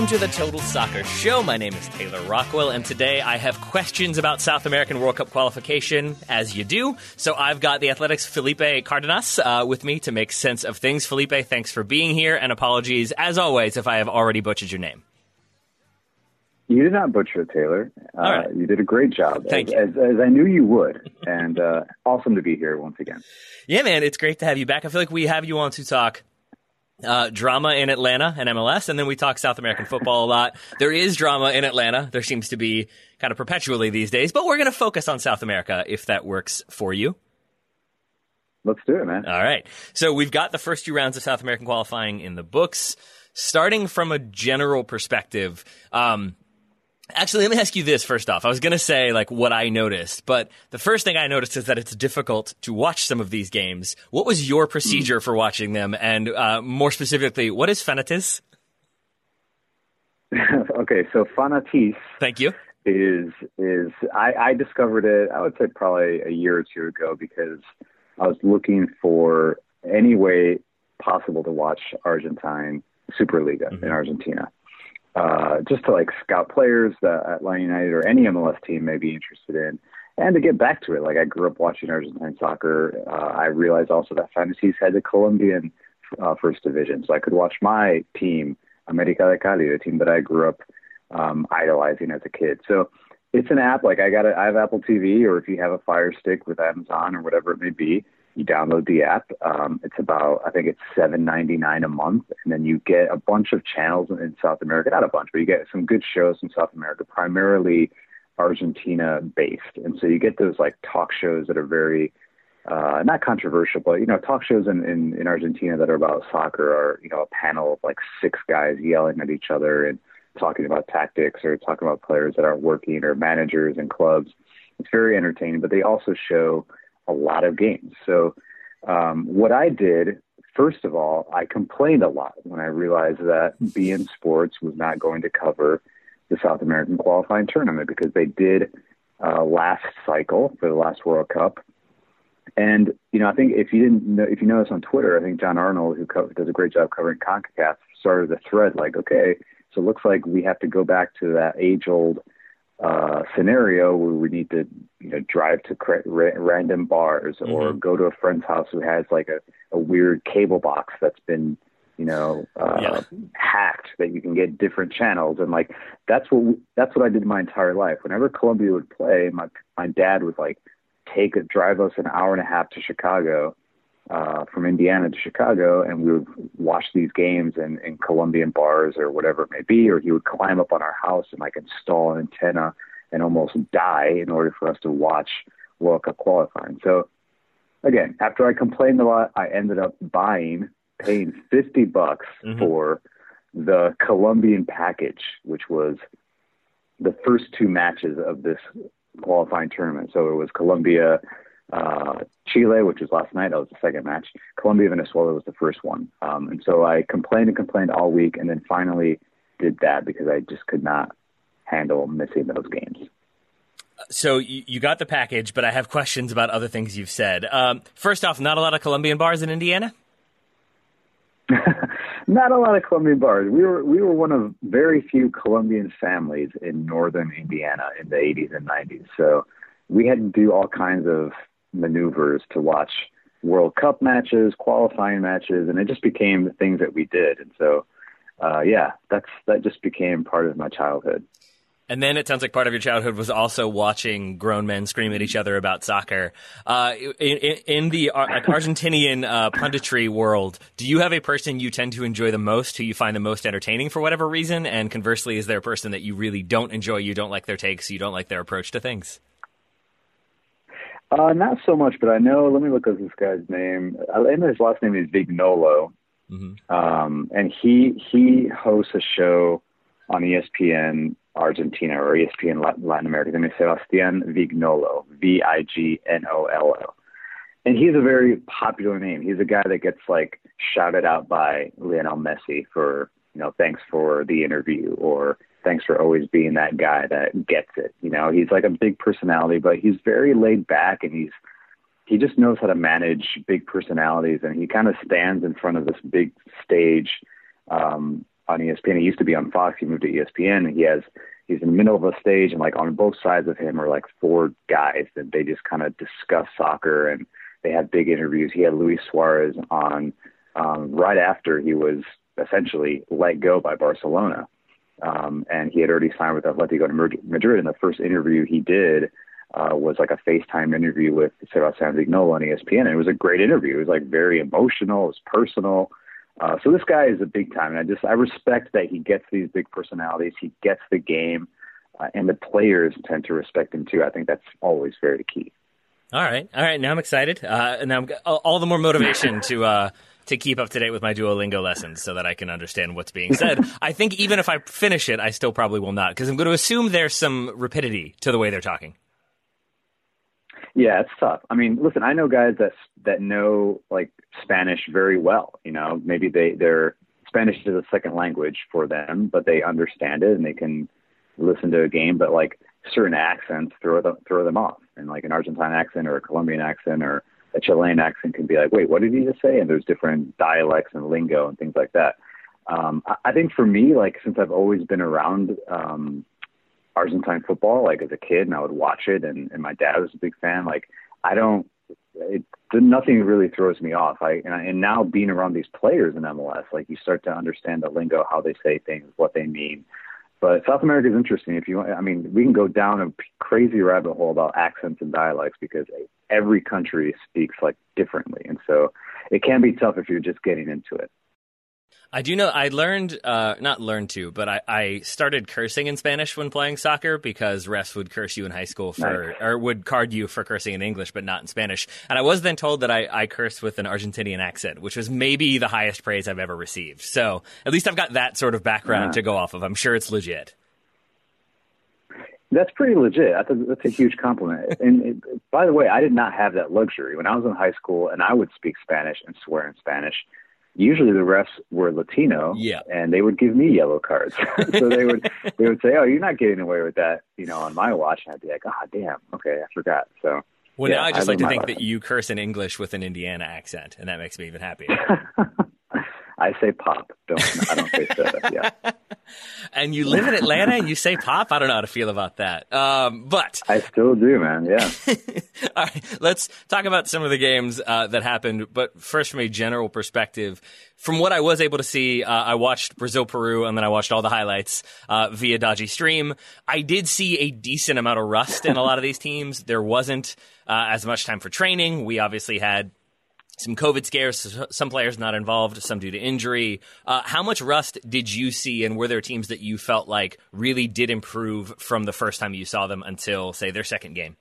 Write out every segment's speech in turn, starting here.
welcome to the Total Soccer Show. My name is Taylor Rockwell, and today I have questions about South American World Cup qualification, as you do. So I've got the Athletic's Felipe Cardenas uh, with me to make sense of things. Felipe, thanks for being here, and apologies, as always, if I have already butchered your name. You did not butcher it, Taylor. Uh, right. You did a great job, Thank as, you. As, as I knew you would, and uh, awesome to be here once again. Yeah, man, it's great to have you back. I feel like we have you on to talk uh, drama in Atlanta and MLS, and then we talk South American football a lot. There is drama in Atlanta. There seems to be kind of perpetually these days, but we're going to focus on South America if that works for you. Let's do it, man. All right. So we've got the first two rounds of South American qualifying in the books. Starting from a general perspective, um, Actually, let me ask you this first off. I was going to say like what I noticed, but the first thing I noticed is that it's difficult to watch some of these games. What was your procedure for watching them? And uh, more specifically, what is Fanatiz? okay, so Fanatiz Thank you. is is I, I discovered it. I would say probably a year or two ago because I was looking for any way possible to watch Argentine Superliga Mm-hmm. in Argentina. Uh, just to like scout players that Atlanta United or any MLS team may be interested in, and to get back to it. Like I grew up watching Argentine soccer. Uh, I realized also that Fanatiz had the Colombian uh, first division, so I could watch my team, America de Cali, the team that I grew up um, idolizing as a kid. So it's an app. Like I got a, I have Apple TV, or if you have a Fire Stick with Amazon or whatever it may be, you download the app. Um, it's about I think it's seven ninety nine a month, and then you get a bunch of channels in South America. Not a bunch, but you get some good shows in South America, primarily Argentina based. And so you get those like talk shows that are very uh, not controversial, but you know, talk shows in, in, in Argentina that are about soccer are, you know, a panel of like six guys yelling at each other and talking about tactics or talking about players that aren't working or managers and clubs. It's very entertaining, but they also show a lot of games. So um, what I did, first of all, I complained a lot when I realized that beIN Sports was not going to cover the South American qualifying tournament because they did uh, last cycle for the last World Cup. And you know, I think if you didn't know, if you notice on Twitter, I think John Arnold, who co- does a great job covering Concacaf, started a thread like, okay, so it looks like we have to go back to that age-old uh, scenario where we need to, you know, drive to cra- ra- random bars or go to a friend's house who has like a, a weird cable box that's been, you know, uh, Yeah. hacked that you can get different channels and like that's what we, that's what I did my entire life. Whenever Colombia would play, my my dad would like take a drive us an hour and a half to Chicago uh, from Indiana to Chicago, and we would watch these games in, in Colombian bars or whatever it may be, or he would climb up on our house and like install an antenna and almost die in order for us to watch World Cup qualifying. So again, after I complained a lot, I ended up buying, paying fifty bucks Mhm. for the Colombian package, which was the first two matches of this qualifying tournament. So it was Colombia, uh, Chile, which was last night. That was the second match. Colombia, Venezuela was the first one. Um, and so I complained and complained all week, and then finally did that because I just could not handle missing those games. So you, you got the package, but I have questions about other things you've said. Um, first off, not a lot of Colombian bars in Indiana. Not a lot of Colombian bars. We were we were one of very few Colombian families in northern Indiana in the 80s and 90s. So we had to do all kinds of maneuvers to watch World Cup matches, qualifying matches, and it just became the things that we did. And so, uh, yeah, that's that just became part of my childhood. And then it sounds like part of your childhood was also watching grown men scream at each other about soccer. Uh, in, in, the Ar- Argentinian uh, punditry world, do you have a person you tend to enjoy the most, who you find the most entertaining for whatever reason? And conversely, is there a person that you really don't enjoy, you don't like their takes, you don't like their approach to things? Uh, not so much, but I know. Let me look up this guy's name. I know his last name is Vignolo, Mhm. um, and he he hosts a show on ESPN Argentina or ESPN Latin, Latin America. His name is Sebastian Vignolo, V I G N O L O, and he's a very popular name. He's a guy that gets like shouted out by Lionel Messi for you know thanks for the interview or thanks for always being that guy that gets it. You know, he's like a big personality, but he's very laid back and he's he just knows how to manage big personalities and he kind of stands in front of this big stage um on ESPN. He used to be on Fox. He moved to ESPN. He has he's in the middle of a stage, and like on both sides of him are like four guys that they just kind of discuss soccer and they have big interviews. He had Luis Suarez on um, right after he was essentially let go by Barcelona. Um, and he had already signed with Atletico Madrid. And the first interview he did uh, was like a FaceTime interview with Sebastian Vignolo on ESPN. And it was a great interview. It was like very emotional. It was personal. Uh, so this guy is a big time. And I just, I respect that he gets these big personalities. He gets the game. Uh, and the players tend to respect him too. I think that's always very key. All right, all right. Now I'm excited. Uh, now I'm all the more motivation to uh, to keep up to date with my Duolingo lessons so that I can understand what's being said. I think even if I finish it, I still probably will not because I'm going to assume there's some rapidity to the way they're talking. Yeah, it's tough. I mean, listen, I know guys that that know like Spanish very well. You know, maybe they they're Spanish is a second language for them, but they understand it and they can listen to a game. But like certain accents throw them throw them off, and like an Argentine accent or a Colombian accent or a Chilean accent can be like, wait, what did he just say? And there's different dialects and lingo and things like that. Um, I, I think for me, like since I've always been around um, Argentine football, like as a kid, and I would watch it, and, and my dad was a big fan. Like I don't, it, nothing really throws me off. I and, I and now being around these players in MLS, like you start to understand the lingo, how they say things, what they mean. But South America is interesting. If you, want, I mean, we can go down a crazy rabbit hole about accents and dialects because every country speaks like differently, and so it can be tough if you're just getting into it. I do know I learned, uh, not learned to, but I, I, started cursing in Spanish when playing soccer because refs would curse you in high school for, nice. or would card you for cursing in English, but not in Spanish. And I was then told that I, I cursed with an Argentinian accent, which was maybe the highest praise I've ever received. So at least I've got that sort of background yeah. to go off of. I'm sure it's legit. That's pretty legit. I think that's a huge compliment. and it, by the way, I did not have that luxury when I was in high school, and I would speak Spanish and swear in Spanish usually the refs were Latino, yeah. and they would give me yellow cards. so they would they would say, "Oh, you're not getting away with that," you know, on my watch, and I'd be like, "Ah, oh, damn, okay, I forgot." So. Well, yeah, now I just I like to think lesson. that you curse in English with an Indiana accent, and that makes me even happier. I say pop. Don't I don't say soda. Yeah. and you live in Atlanta and you say pop. I don't know how to feel about that. Um, but I still do, man. Yeah. All right. Let's talk about some of the games uh, that happened. But first, from a general perspective, from what I was able to see, uh, I watched Brazil Peru and then I watched all the highlights uh, via Dodgy Stream. I did see a decent amount of rust in a lot of these teams. There wasn't uh, as much time for training. We obviously had some COVID scares, some players not involved, some due to injury. Uh, how much rust did you see, and were there teams that you felt like really did improve from the first time you saw them until, say, their second game?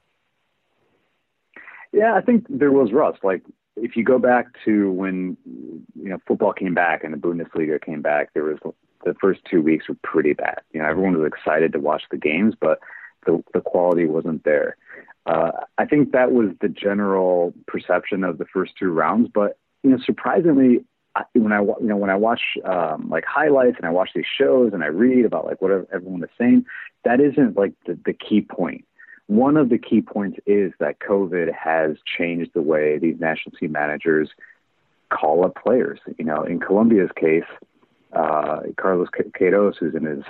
Yeah, I think there was rust. Like if you go back to when you know football came back and the Bundesliga came back, there was the first two weeks were pretty bad. You know, everyone was excited to watch the games, but the the quality wasn't there. Uh, I think that was the general perception of the first two rounds. But you know, surprisingly, when I you know when I watch um, like highlights and I watch these shows and I read about like what everyone is saying, that isn't like the, the key point. One of the key points is that COVID has changed the way these national team managers call up players. You know, in Colombia's case, uh, Carlos Queiroz, who's in his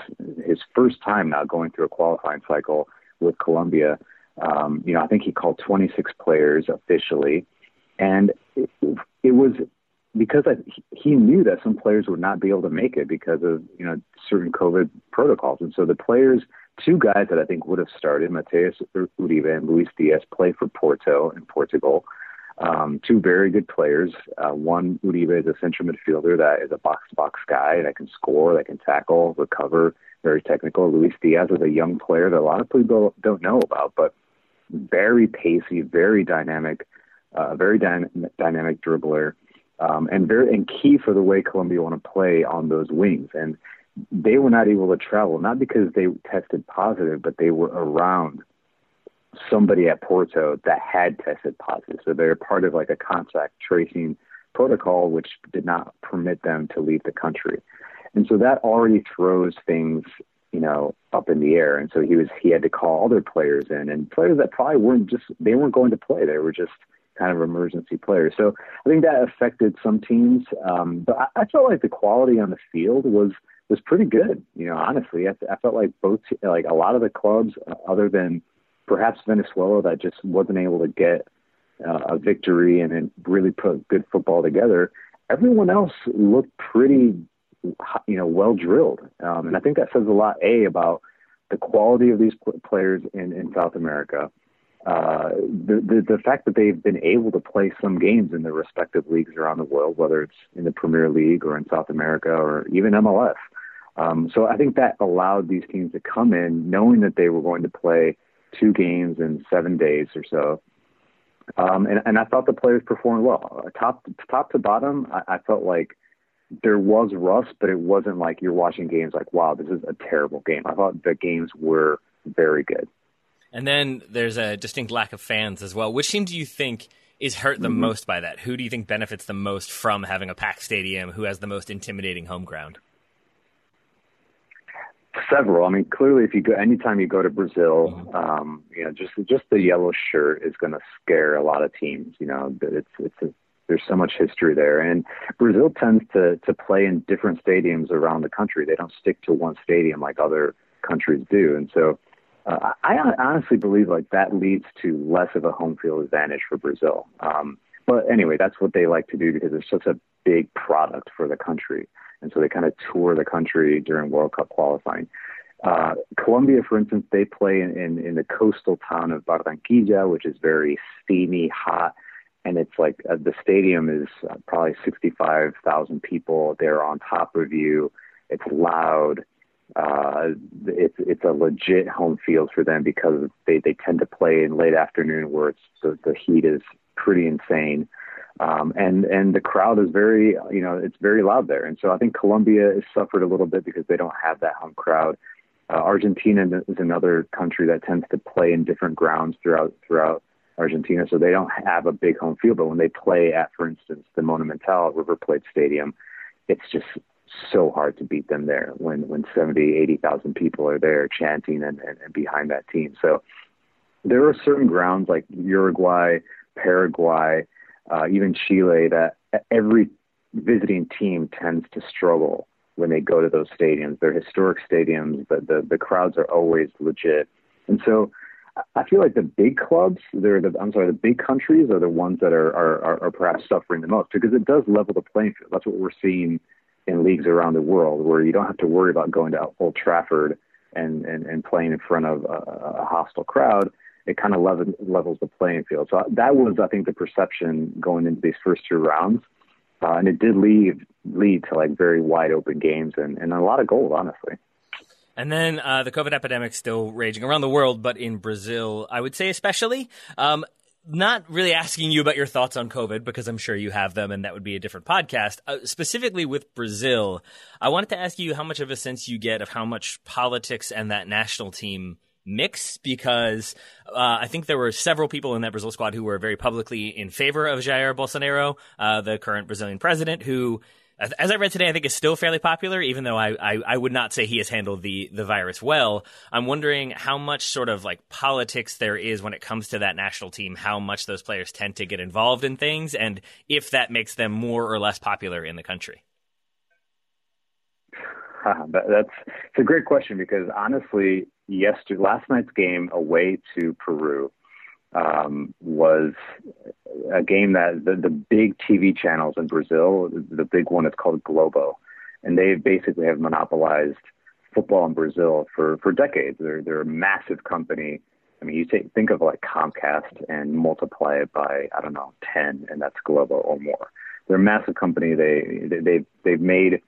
his first time now going through a qualifying cycle with Colombia, um, you know, I think he called 26 players officially, and it, it was because I, he knew that some players would not be able to make it because of you know certain COVID protocols, and so the players, two guys that I think would have started, Mateus Uribe and Luis Diaz, play for Porto in Portugal. Um, two very good players. Uh, one Uribe is a central midfielder that is a box-to-box guy that can score, that can tackle, recover, very technical. Luis Diaz is a young player that a lot of people don't know about, but very pacey, very dynamic, uh, very dy- dynamic dribbler, um, and very and key for the way Colombia want to play on those wings. And they were not able to travel, not because they tested positive, but they were around somebody at Porto that had tested positive. So they're part of like a contact tracing protocol, which did not permit them to leave the country. And so that already throws things you know, up in the air. And so he was he had to call other players in and players that probably weren't just they weren't going to play. They were just kind of emergency players. So I think that affected some teams. Um, but I, I felt like the quality on the field was was pretty good. You know, honestly, I, I felt like both like a lot of the clubs, uh, other than perhaps Venezuela, that just wasn't able to get uh, a victory and, and really put good football together. Everyone else looked pretty, you know, well drilled, um, and I think that says a lot. A about the quality of these players in, in South America, uh, the, the the fact that they've been able to play some games in their respective leagues around the world, whether it's in the Premier League or in South America or even MLS. Um, so I think that allowed these teams to come in knowing that they were going to play two games in seven days or so. Um, and, and I thought the players performed well. Top top to bottom, I, I felt like there was rust, but it wasn't like you're watching games like, wow, this is a terrible game. I thought the games were very good. And then there's a distinct lack of fans as well. Which team do you think is hurt the mm-hmm. most by that? Who do you think benefits the most from having a packed stadium? Who has the most intimidating home ground? Several. I mean, clearly, if you go anytime you go to Brazil, mm-hmm. um, you know, just just the yellow shirt is going to scare a lot of teams. You know, it's it's a, there's so much history there, and Brazil tends to to play in different stadiums around the country. They don't stick to one stadium like other countries do, and so uh, I honestly believe like that leads to less of a home field advantage for Brazil. Um, but anyway, that's what they like to do because it's such a big product for the country, and so they kind of tour the country during World Cup qualifying. Uh, Colombia, for instance, they play in, in, in the coastal town of Barranquilla, which is very steamy, hot, and it's like uh, the stadium is uh, probably 65,000 people. They're on top of you. It's loud uh, it's it's a legit home field for them because they they tend to play in late afternoon where it's the, the heat is pretty insane. Um, and and the crowd is very you know it's very loud there, and so I think Colombia has suffered a little bit because they don't have that home crowd. Uh, Argentina is another country that tends to play in different grounds throughout throughout Argentina, so they don't have a big home field. But when they play at, for instance, the Monumental River Plate Stadium, it's just so hard to beat them there when when 70, 80,000 people are there chanting and, and, and behind that team. So there are certain grounds like Uruguay, Paraguay, uh, even Chile that every visiting team tends to struggle when they go to those stadiums. They're historic stadiums, but the the crowds are always legit. And so I feel like the big clubs, they're the I'm sorry, the big countries are the ones that are are, are perhaps suffering the most because it does level the playing field. That's what we're seeing in leagues around the world where you don't have to worry about going to Old Trafford and, and, and playing in front of a, a hostile crowd. It kind of level, levels the playing field. So that was, I think, the perception going into these first two rounds. Uh, and it did lead lead to like very wide open games and, and a lot of goals, honestly. And then uh, the COVID epidemic still raging around the world, but in Brazil, I would say especially. Um, not really asking you about your thoughts on COVID because I'm sure you have them and that would be a different podcast. Uh, specifically with Brazil, I wanted to ask you how much of a sense you get of how much politics and that national team mix because uh, I think there were several people in that Brazil squad who were very publicly in favor of Jair Bolsonaro, uh, the current Brazilian president, who as I read today, I think is still fairly popular, even though I, I, I, would not say he has handled the, the virus well. I'm wondering how much sort of like politics there is when it comes to that national team, how much those players tend to get involved in things, and if that makes them more or less popular in the country. That's it's a great question because honestly, yesterday last night's game away to Peru um, was a game that the, the big TV channels in Brazil, the big one is called Globo, and they basically have monopolized football in Brazil for, for decades. They're, they're a massive company. I mean, you take, think of like Comcast and multiply it by, I don't know, 10, and that's Globo or more. They're a massive company. They, they, they've, they've made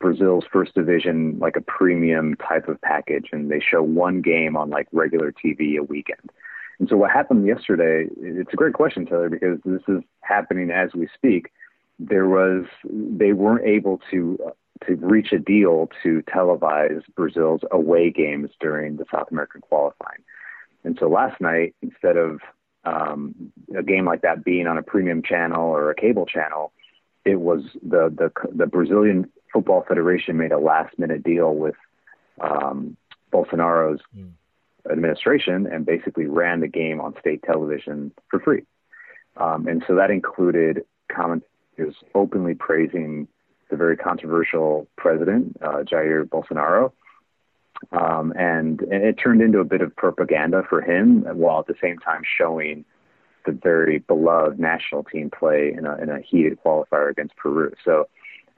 Brazil's first division like a premium type of package, and they show one game on like regular TV a weekend. And so what happened yesterday, it's a great question, Taylor, because this is happening as we speak. There was, they weren't able to, to reach a deal to televise Brazil's away games during the South American qualifying. And so last night, instead of um, a game like that being on a premium channel or a cable channel, it was the, the, the Brazilian Football Federation made a last minute deal with um, Bolsonaro's mm administration and basically ran the game on state television for free. Um, and so that included commentators openly praising the very controversial president, uh, Jair Bolsonaro. Um, and, and it turned into a bit of propaganda for him, while at the same time showing the very beloved national team play in a, in a heated qualifier against Peru. So,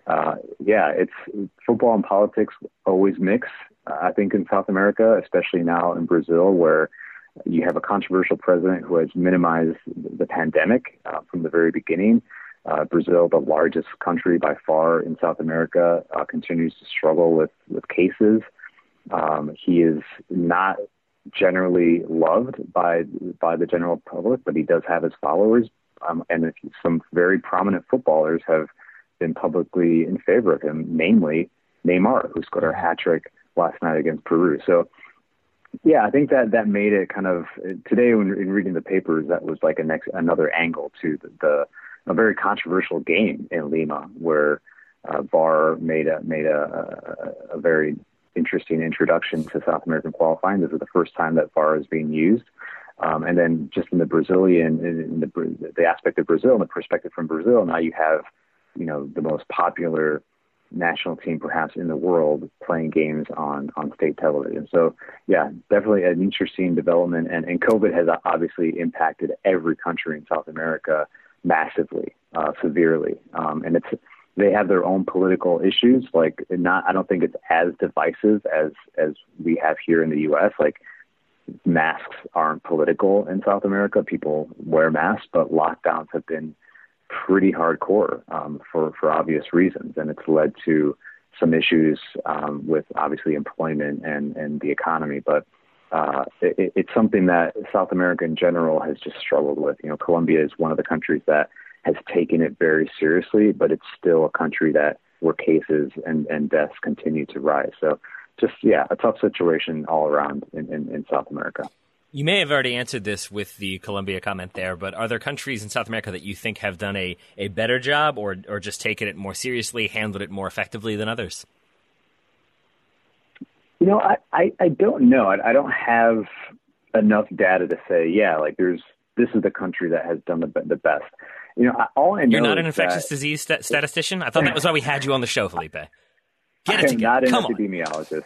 uh, yeah, it's football and politics always mix. Uh, I think in South America, especially now in Brazil, where you have a controversial president who has minimized the pandemic uh, from the very beginning. Uh, Brazil, the largest country by far in South America, uh, continues to struggle with with cases. Um, he is not generally loved by by the general public, but he does have his followers, um, and some very prominent footballers have been publicly in favor of him, namely Neymar, who scored a hat trick last night against Peru. So, yeah, I think that that made it kind of today when in reading the papers, that was like a next another angle to the, the a very controversial game in Lima where uh, VAR made a made a, a, a very interesting introduction to South American qualifying. This is the first time that VAR is being used. Um, and then just in the Brazilian, in the, the aspect of Brazil, and the perspective from Brazil, now you have, you know, the most popular national team perhaps in the world playing games on on state television. So yeah, definitely an interesting development. And, and COVID has obviously impacted every country in South America massively, uh, severely. Um, and it's they have their own political issues. Like not, I don't think it's as divisive as as we have here in the U.S. Like masks aren't political in South America. People wear masks, but lockdowns have been pretty hardcore um, for for obvious reasons, and it's led to some issues um, with obviously employment and and the economy. But uh, it, it's something that South America in general has just struggled with. You know, Colombia is one of the countries that has taken it very seriously, but it's still a country that where cases and, and deaths continue to rise. So just, yeah, a tough situation all around in, in, in South America. You may have already answered this with the Colombia comment there, but are there countries in South America that you think have done a, a better job or, or just taken it more seriously, handled it more effectively than others? You know, I, I, I don't know. I, I don't have enough data to say, yeah, like there's this is the country that has done the, the best. You know, all I know You're not an infectious that, disease st- statistician. I thought that was why we had you on the show, Felipe. Get it I'm together. not an Come epidemiologist.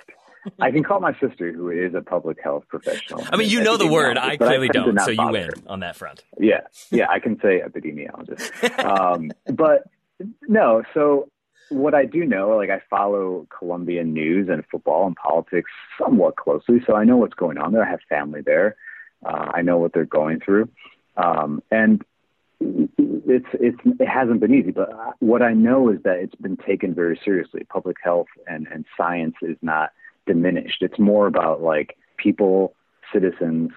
I can call my sister, who is a public health professional. I mean, you know the word. I clearly I don't, so you win her. on that front. Yeah, yeah, I can say epidemiologist. um, but no, so what I do know, like I follow Colombian news and football and politics somewhat closely, so I know what's going on there. I have family there. Uh, I know what they're going through, um, and it's it's it hasn't been easy, but what I know is that it's been taken very seriously. Public health and and science is not diminished. It's more about like people, citizens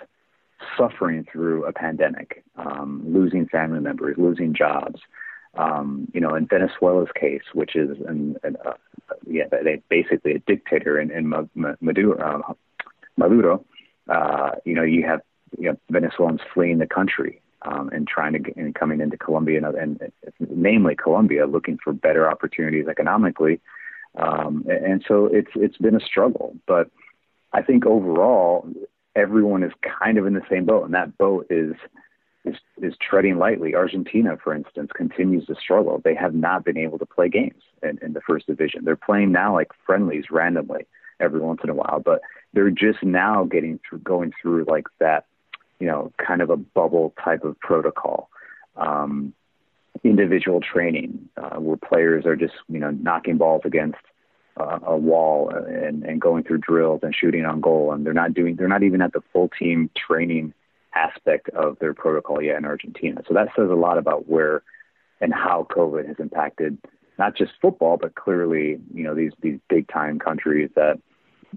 suffering through a pandemic, um, losing family members, losing jobs. Um, you know, in Venezuela's case, which is an, an uh, yeah, they basically a dictator in, in Maduro, uh, Maduro. Uh, you know, you have you know, Venezuelans fleeing the country um, and trying to get, and coming into Colombia and, and, and namely Colombia, looking for better opportunities economically. Um, and so it's it's been a struggle, but I think overall everyone is kind of in the same boat, and that boat is is is treading lightly. Argentina, for instance, continues to struggle. They have not been able to play games in, in the first division. They're playing now like friendlies randomly every once in a while, but they're just now getting through going through like that you know, kind of a bubble type of protocol. Um, individual training uh, where players are just, you know, knocking balls against uh, a wall and, and going through drills and shooting on goal. And they're not doing, they're not even at the full team training aspect of their protocol yet in Argentina. So that says a lot about where and how COVID has impacted not just football, but clearly, you know, these, these big time countries that,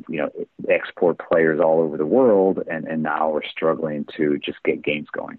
you know export players all over the world, and and now we're struggling to just get games going.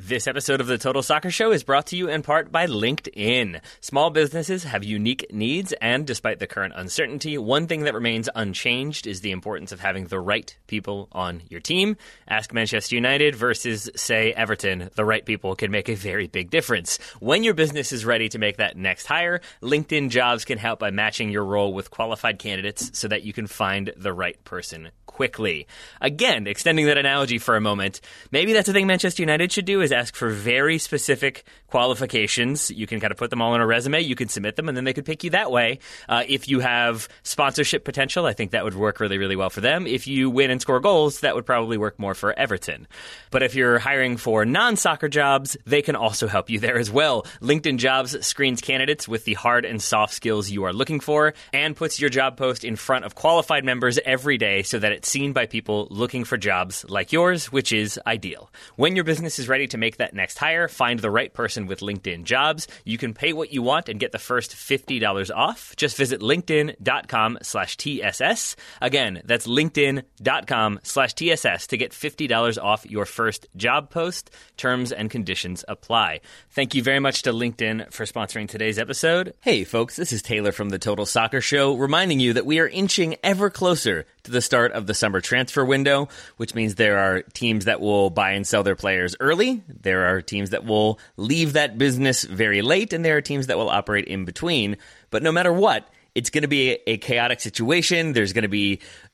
This episode of the Total Soccer Show is brought to you in part by LinkedIn. Small businesses have unique needs, and despite the current uncertainty, one thing that remains unchanged is the importance of having the right people on your team. Ask Manchester United versus, say, Everton. The right people can make a very big difference. When your business is ready to make that next hire, LinkedIn Jobs can help by matching your role with qualified candidates so that you can find the right person quickly. Again, extending that analogy for a moment, maybe that's the thing Manchester United should do is ask for very specific qualifications. You can kind of put them all in a resume, you can submit them, and then they could pick you that way. Uh, if you have sponsorship potential, I think that would work really, really well for them. If you win and score goals, that would probably work more for Everton. But if you're hiring for non soccer jobs, they can also help you there as well. LinkedIn Jobs screens candidates with the hard and soft skills you are looking for and puts your job post in front of qualified members every day so that it's seen by people looking for jobs like yours, which is ideal. When your business is ready to make that next hire, find the right person with LinkedIn Jobs. You can pay what you want and get the first $50 off. Just visit linkedin.com slash TSS. Again, that's linkedin.com slash TSS to get $50 off your first job post. Terms and conditions apply. Thank you very much to LinkedIn for sponsoring today's episode. Hey folks, this is Taylor from the Total Soccer Show reminding you that we are inching ever closer the start of the summer transfer window, which means there are teams that will buy and sell their players early. There are teams that will leave that business very late, and there are teams that will operate in between. But no matter what, it's going to be a, chaotic situation. There's going to be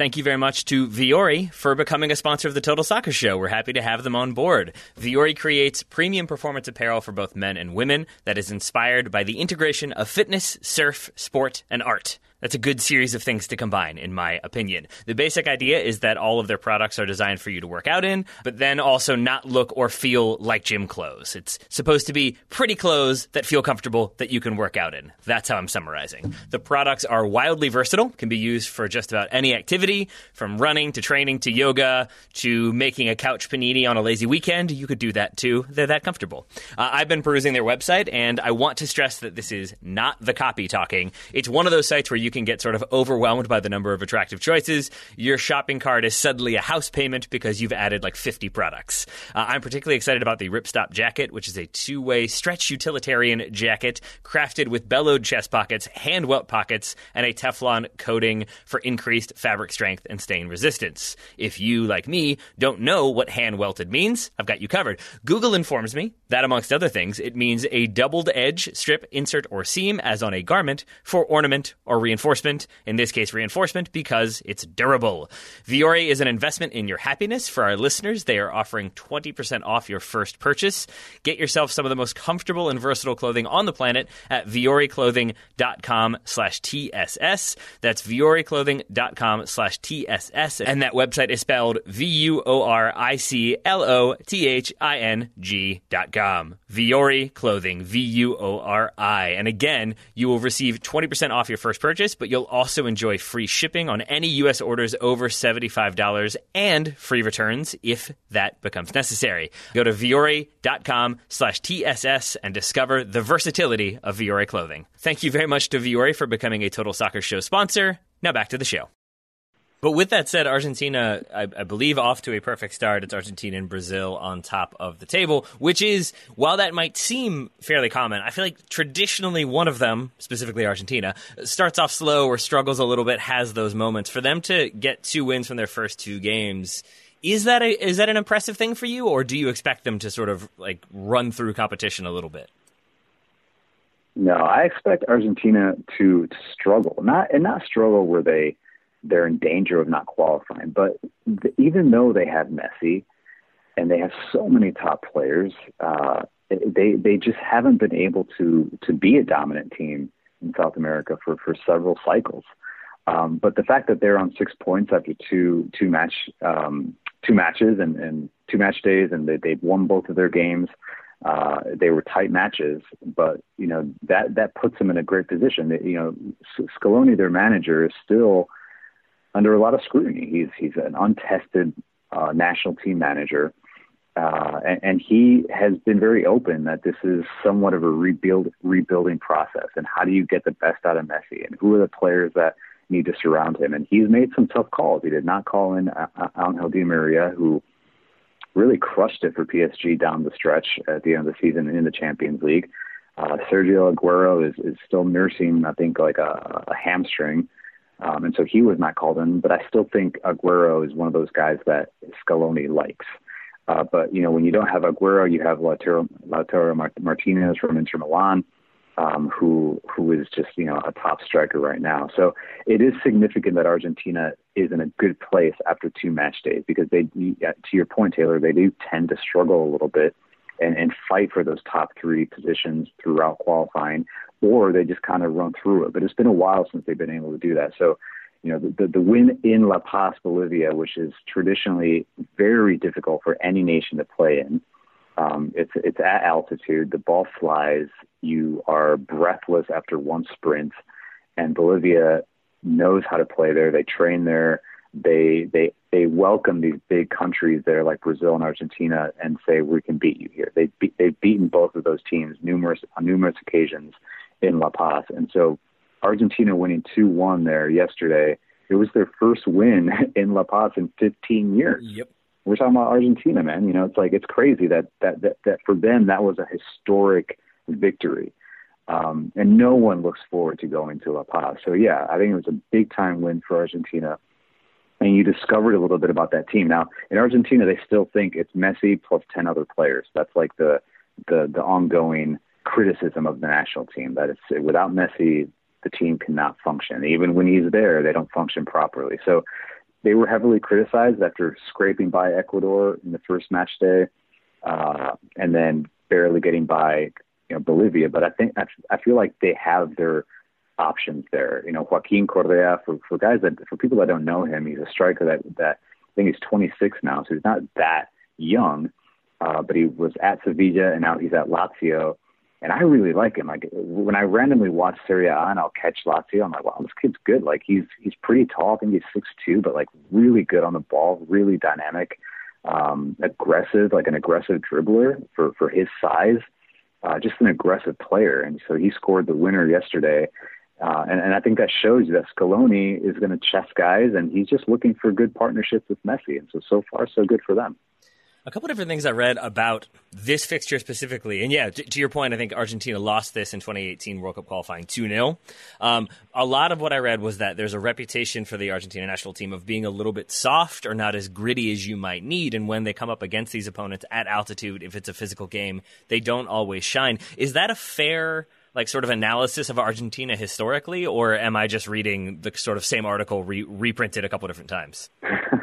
Thank you very much to Vuori for becoming a sponsor of the Total Soccer Show. We're happy to have them on board. Vuori creates premium performance apparel for both men and women that is inspired by the integration of fitness, surf, sport, and art. That's a good series of things to combine, in my opinion. The basic idea is that all of their products are designed for you to work out in, but then also not look or feel like gym clothes. It's supposed to be pretty clothes that feel comfortable that you can work out in. That's how I'm summarizing. The products are wildly versatile, can be used for just about any activity, from running to training to yoga to making a couch panini on a lazy weekend. You could do that too. They're that comfortable. Uh, I've been perusing their website, and I want to stress that this is not the copy talking. It's one of those sites where you you can get sort of overwhelmed by the number of attractive choices. Your shopping cart is suddenly a house payment because you've added like 50 products. Uh, I'm particularly excited about the Ripstop jacket, which is a two way stretch utilitarian jacket crafted with bellowed chest pockets, hand welt pockets, and a Teflon coating for increased fabric strength and stain resistance. If you, like me, don't know what hand welted means, I've got you covered. Google informs me that, amongst other things, it means a doubled edge, strip, insert, or seam, as on a garment, for ornament or reinforcement reinforcement, in this case, reinforcement because it's durable. Vuori is an investment in your happiness. For our listeners, they are offering 20% off your first purchase. Get yourself some of the most comfortable and versatile clothing on the planet at vuoriclothing.com slash TSS. That's vuoriclothing.com slash TSS. And that website is spelled V-U-O-R-I-C-L-O-T-H-I-N-G dot com. Vuori Clothing, V-U-O-R-I. And again, you will receive 20% off your first purchase, but you'll also enjoy free shipping on any U.S. orders over $75 and free returns if that becomes necessary. Go to vuori.com slash TSS and discover the versatility of Vuori clothing. Thank you very much to Vuori for becoming a Total Soccer Show sponsor. Now back to the show. But with that said, Argentina, I, I, believe, off to a perfect start. It's Argentina and Brazil on top of the table, which is, while that might seem fairly common, I feel like traditionally one of them, specifically Argentina, starts off slow or struggles a little bit, has those moments. For them to get two wins from their first two games, is that a, is that an impressive thing for you, or do you expect them to sort of like run through competition a little bit? No, I expect Argentina to, to struggle, not and not struggle where they they're in danger of not qualifying. But even though they have Messi and they have so many top players, uh, they they just haven't been able to to be a dominant team in South America for for several cycles. Um, but the fact that they're on six points after two two match um, two matches and, and two match days, and they they've won both of their games. Uh, they were tight matches, but you know that that puts them in a great position. You know, Scaloni, their manager, is still under a lot of scrutiny. He's he's an untested uh, national team manager, uh, and, and he has been very open that this is somewhat of a rebuild rebuilding process. And how do you get the best out of Messi? And who are the players that need to surround him? And he's made some tough calls. He did not call in Angel Di Maria, who really crushed it for PSG down the stretch at the end of the season in the Champions League. Uh, Sergio Aguero is, is still nursing, I think, like a, a hamstring. Um, and so he was not called in, but I still think Aguero is one of those guys that Scaloni likes. Uh, but, you know, when you don't have Aguero, you have Lautaro, Lautaro Martinez from Inter Milan, um, who who is just, you know, a top striker right now. So it is significant that Argentina is in a good place after two match days because they, to your point, Taylor, they do tend to struggle a little bit and, and fight for those top three positions throughout qualifying or they just kind of run through it. But it's been a while since they've been able to do that. So, you know, the, the, the win in La Paz, Bolivia, which is traditionally very difficult for any nation to play in. Um, it's it's at altitude. The ball flies. You are breathless after one sprint, and Bolivia knows how to play there. They train there. They they they welcome these big countries that are like Brazil and Argentina and say we can beat you here. They be, they've beaten both of those teams numerous on numerous occasions in La Paz. And so Argentina winning 2 1 there yesterday, it was their first win in La Paz in 15 years. Yep. We're talking about Argentina, man. You know, it's like, it's crazy that, that, that, that for them, that was a historic victory. Um, and no one looks forward to going to La Paz. So, yeah, I think it was a big time win for Argentina. And you discovered a little bit about that team. Now, in Argentina, they still think it's Messi plus 10 other players. That's like the, the, the ongoing criticism of the national team that it's without Messi, the team cannot function. Even when he's there, they don't function properly. So they were heavily criticized after scraping by Ecuador in the first match day, uh, and then barely getting by you know Bolivia. But I think I feel like they have their options there. You know, Joaquin Correa for for guys that for people that don't know him, he's a striker that that I think he's 26 now, so he's not that young. Uh, but he was at Sevilla and now he's at Lazio and I really like him. Like when I randomly watch Serie A and I'll catch Lazio, I'm like, wow, this kid's good. Like he's he's pretty tall. I think he's six two, but like really good on the ball, really dynamic, um, aggressive, like an aggressive dribbler for for his size. Uh, just an aggressive player, and so he scored the winner yesterday. Uh, and, and I think that shows you that Scaloni is going to chess guys, and he's just looking for good partnerships with Messi. And so, so far, so good for them a couple different things I read about this fixture specifically. And yeah, to, to, your point, I think Argentina lost this in 2018 World Cup qualifying 2 0. Um, a lot of what I read was that there's a reputation for the Argentina national team of being a little bit soft or not as gritty as you might need. And when they come up against these opponents at altitude, if it's a physical game, they don't always shine. Is that a fair like sort of analysis of Argentina historically, or am I just reading the sort of same article re- reprinted a couple different times?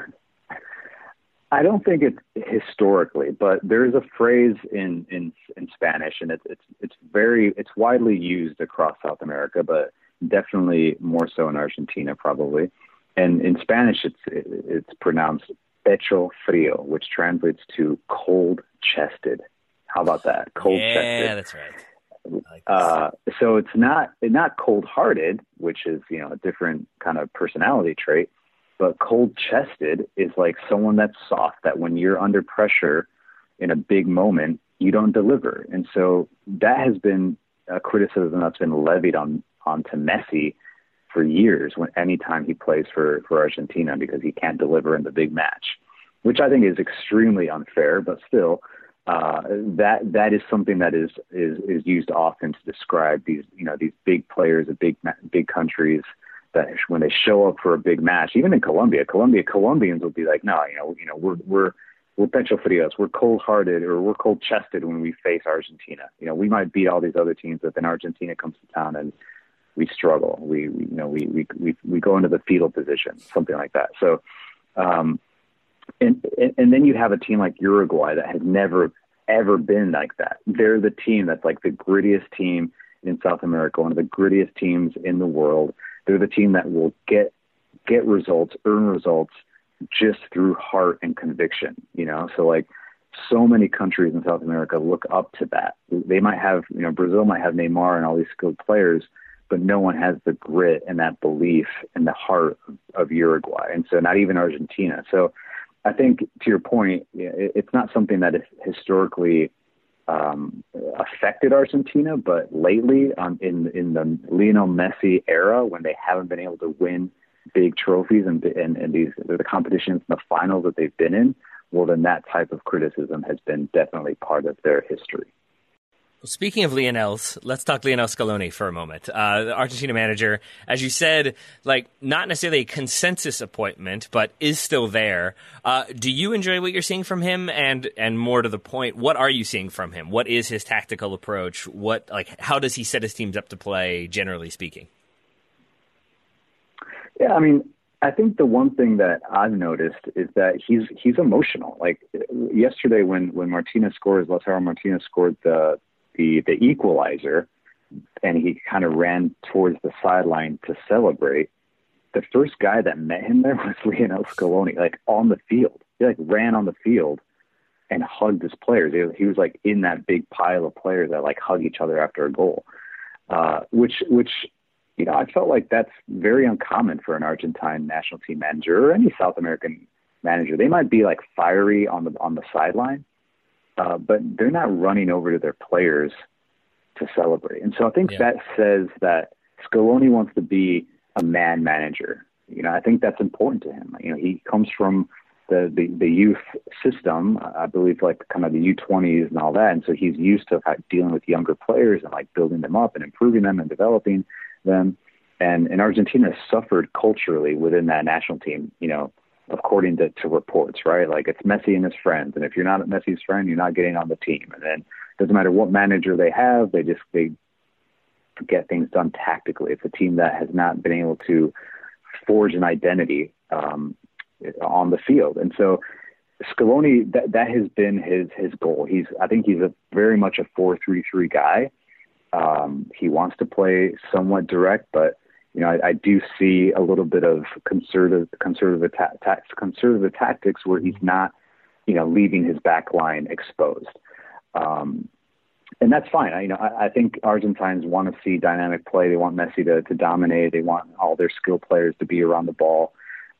I don't think it's historically, but there is a phrase in, in in Spanish, and it's it's it's very it's widely used across South America, but definitely more so in Argentina, probably. And in Spanish, it's it's pronounced pecho frío, which translates to cold chested. How about that? Cold chested. Yeah, that's right. Like uh, so it's not not cold hearted, which is you know a different kind of personality trait but cold chested is like someone that's soft, that when you're under pressure in a big moment, you don't deliver. And so that has been a criticism that's been levied on onto Messi for years when anytime he plays for, for Argentina because he can't deliver in the big match, which I think is extremely unfair, but still uh, that that is something that is, is is used often to describe these you know these big players of big big countries that when they show up for a big match, even in Colombia, Colombia Colombians will be like, no, you know, you know, we're we're we're pecho frios, we're cold hearted or we're cold chested when we face Argentina. You know, we might beat all these other teams, but then Argentina comes to town and we struggle. We, we you know we, we we we go into the fetal position, something like that. So, um, and and then you have a team like Uruguay that has never ever been like that. They're the team that's like the grittiest team in South America, one of the grittiest teams in the world. They're the team that will get get results, earn results just through heart and conviction, you know? So like so many countries in South America look up to that. They might have, you know, Brazil might have Neymar and all these skilled players, but no one has the grit and that belief and the heart of Uruguay. And so not even Argentina. So I think to your point, it's not something that is historically um, affected Argentina, but lately, um, in in the Lionel Messi era, when they haven't been able to win big trophies and and, and these the competitions and the finals that they've been in, well, then that type of criticism has been definitely part of their history. Speaking of Lionel's, let's talk Lionel Scaloni for a moment. Uh, the Argentina manager, as you said, like not necessarily a consensus appointment, but is still there. Uh, do you enjoy what you're seeing from him? And and more to the point, what are you seeing from him? What is his tactical approach? What like how does he set his teams up to play? Generally speaking. Yeah, I mean, I think the one thing that I've noticed is that he's he's emotional. Like yesterday, when when Martinez scores, Lautaro Martinez scored the the the equalizer, and he kind of ran towards the sideline to celebrate. The first guy that met him there was Lionel Scaloni, like on the field. He like ran on the field and hugged his players. He, was like in that big pile of players that like hug each other after a goal, uh, which which you know I felt like that's very uncommon for an Argentine national team manager or any South American manager. They might be like fiery on the on the sideline, uh, but they're not running over to their players to celebrate. And so I think yeah. that says that Scaloni wants to be a man manager. You know, I think that's important to him. You know, he comes from the, the, the youth system, I believe like kind of the U20s and all that. And so he's used to dealing with younger players and like building them up and improving them and developing them. And, and Argentina suffered culturally within that national team, you know, according to, to reports, right? Like it's Messi and his friends, and if you're not Messi's friend, you're not getting on the team. And then it doesn't matter what manager they have, they just they get things done tactically. It's a team that has not been able to forge an identity um, on the field, and so Scaloni that that has been his his goal. He's I think he's a very much a four three three guy. Um, he wants to play somewhat direct, but you know, I, I do see a little bit of conservative, conservative, ta- conservative tactics where he's not, you know, leaving his back line exposed. Um, and that's fine. I, you know, I, I think Argentines want to see dynamic play. They want Messi to, to dominate. They want all their skill players to be around the ball.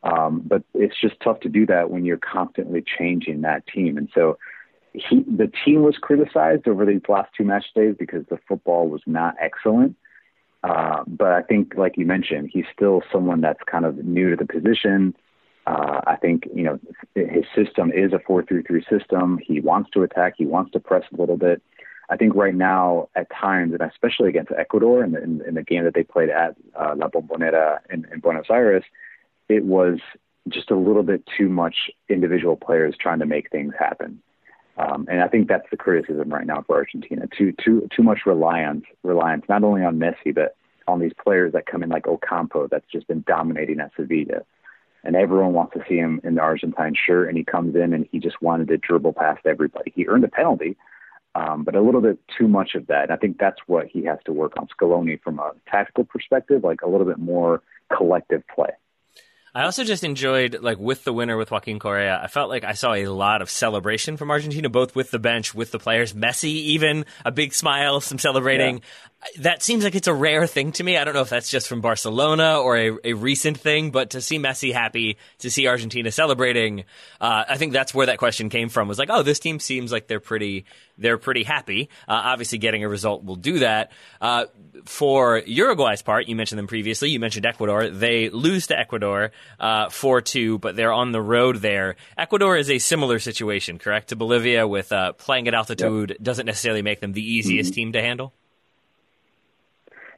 Um, but it's just tough to do that when you're constantly changing that team. And so he, the team was criticized over these last two match days because the football was not excellent. Uh, but I think, like you mentioned, he's still someone that's kind of new to the position. Uh, I think you know his system is a four-three-three system. He wants to attack. He wants to press a little bit. I think right now, at times, and especially against Ecuador in the, in, in the game that they played at uh, La Bombonera in, in Buenos Aires, it was just a little bit too much individual players trying to make things happen. Um, and I think that's the criticism right now for Argentina. Too too too much reliance reliance not only on Messi but on these players that come in like Ocampo that's just been dominating at Sevilla. And everyone wants to see him in the Argentine shirt and he comes in and he just wanted to dribble past everybody. He earned a penalty, um, but a little bit too much of that. And I think that's what he has to work on. Scaloni from a tactical perspective, like a little bit more collective play. I also just enjoyed like with the winner with Joaquin Correa. I felt like I saw a lot of celebration from Argentina, both with the bench, with the players. Messi, even a big smile, some celebrating. That seems like it's a rare thing to me. I don't know if that's just from Barcelona or a, a recent thing, but to see Messi happy, to see Argentina celebrating, uh, I think that's where that question came from. Was like, oh, this team seems like they're pretty, they're pretty happy. Uh, obviously, getting a result will do that. Uh, for Uruguay's part, you mentioned them previously. You mentioned Ecuador. They lose to Ecuador uh, four two, but they're on the road there. Ecuador is a similar situation, correct, to Bolivia, with uh, playing at altitude yep. doesn't necessarily make them the easiest mm-hmm. team to handle.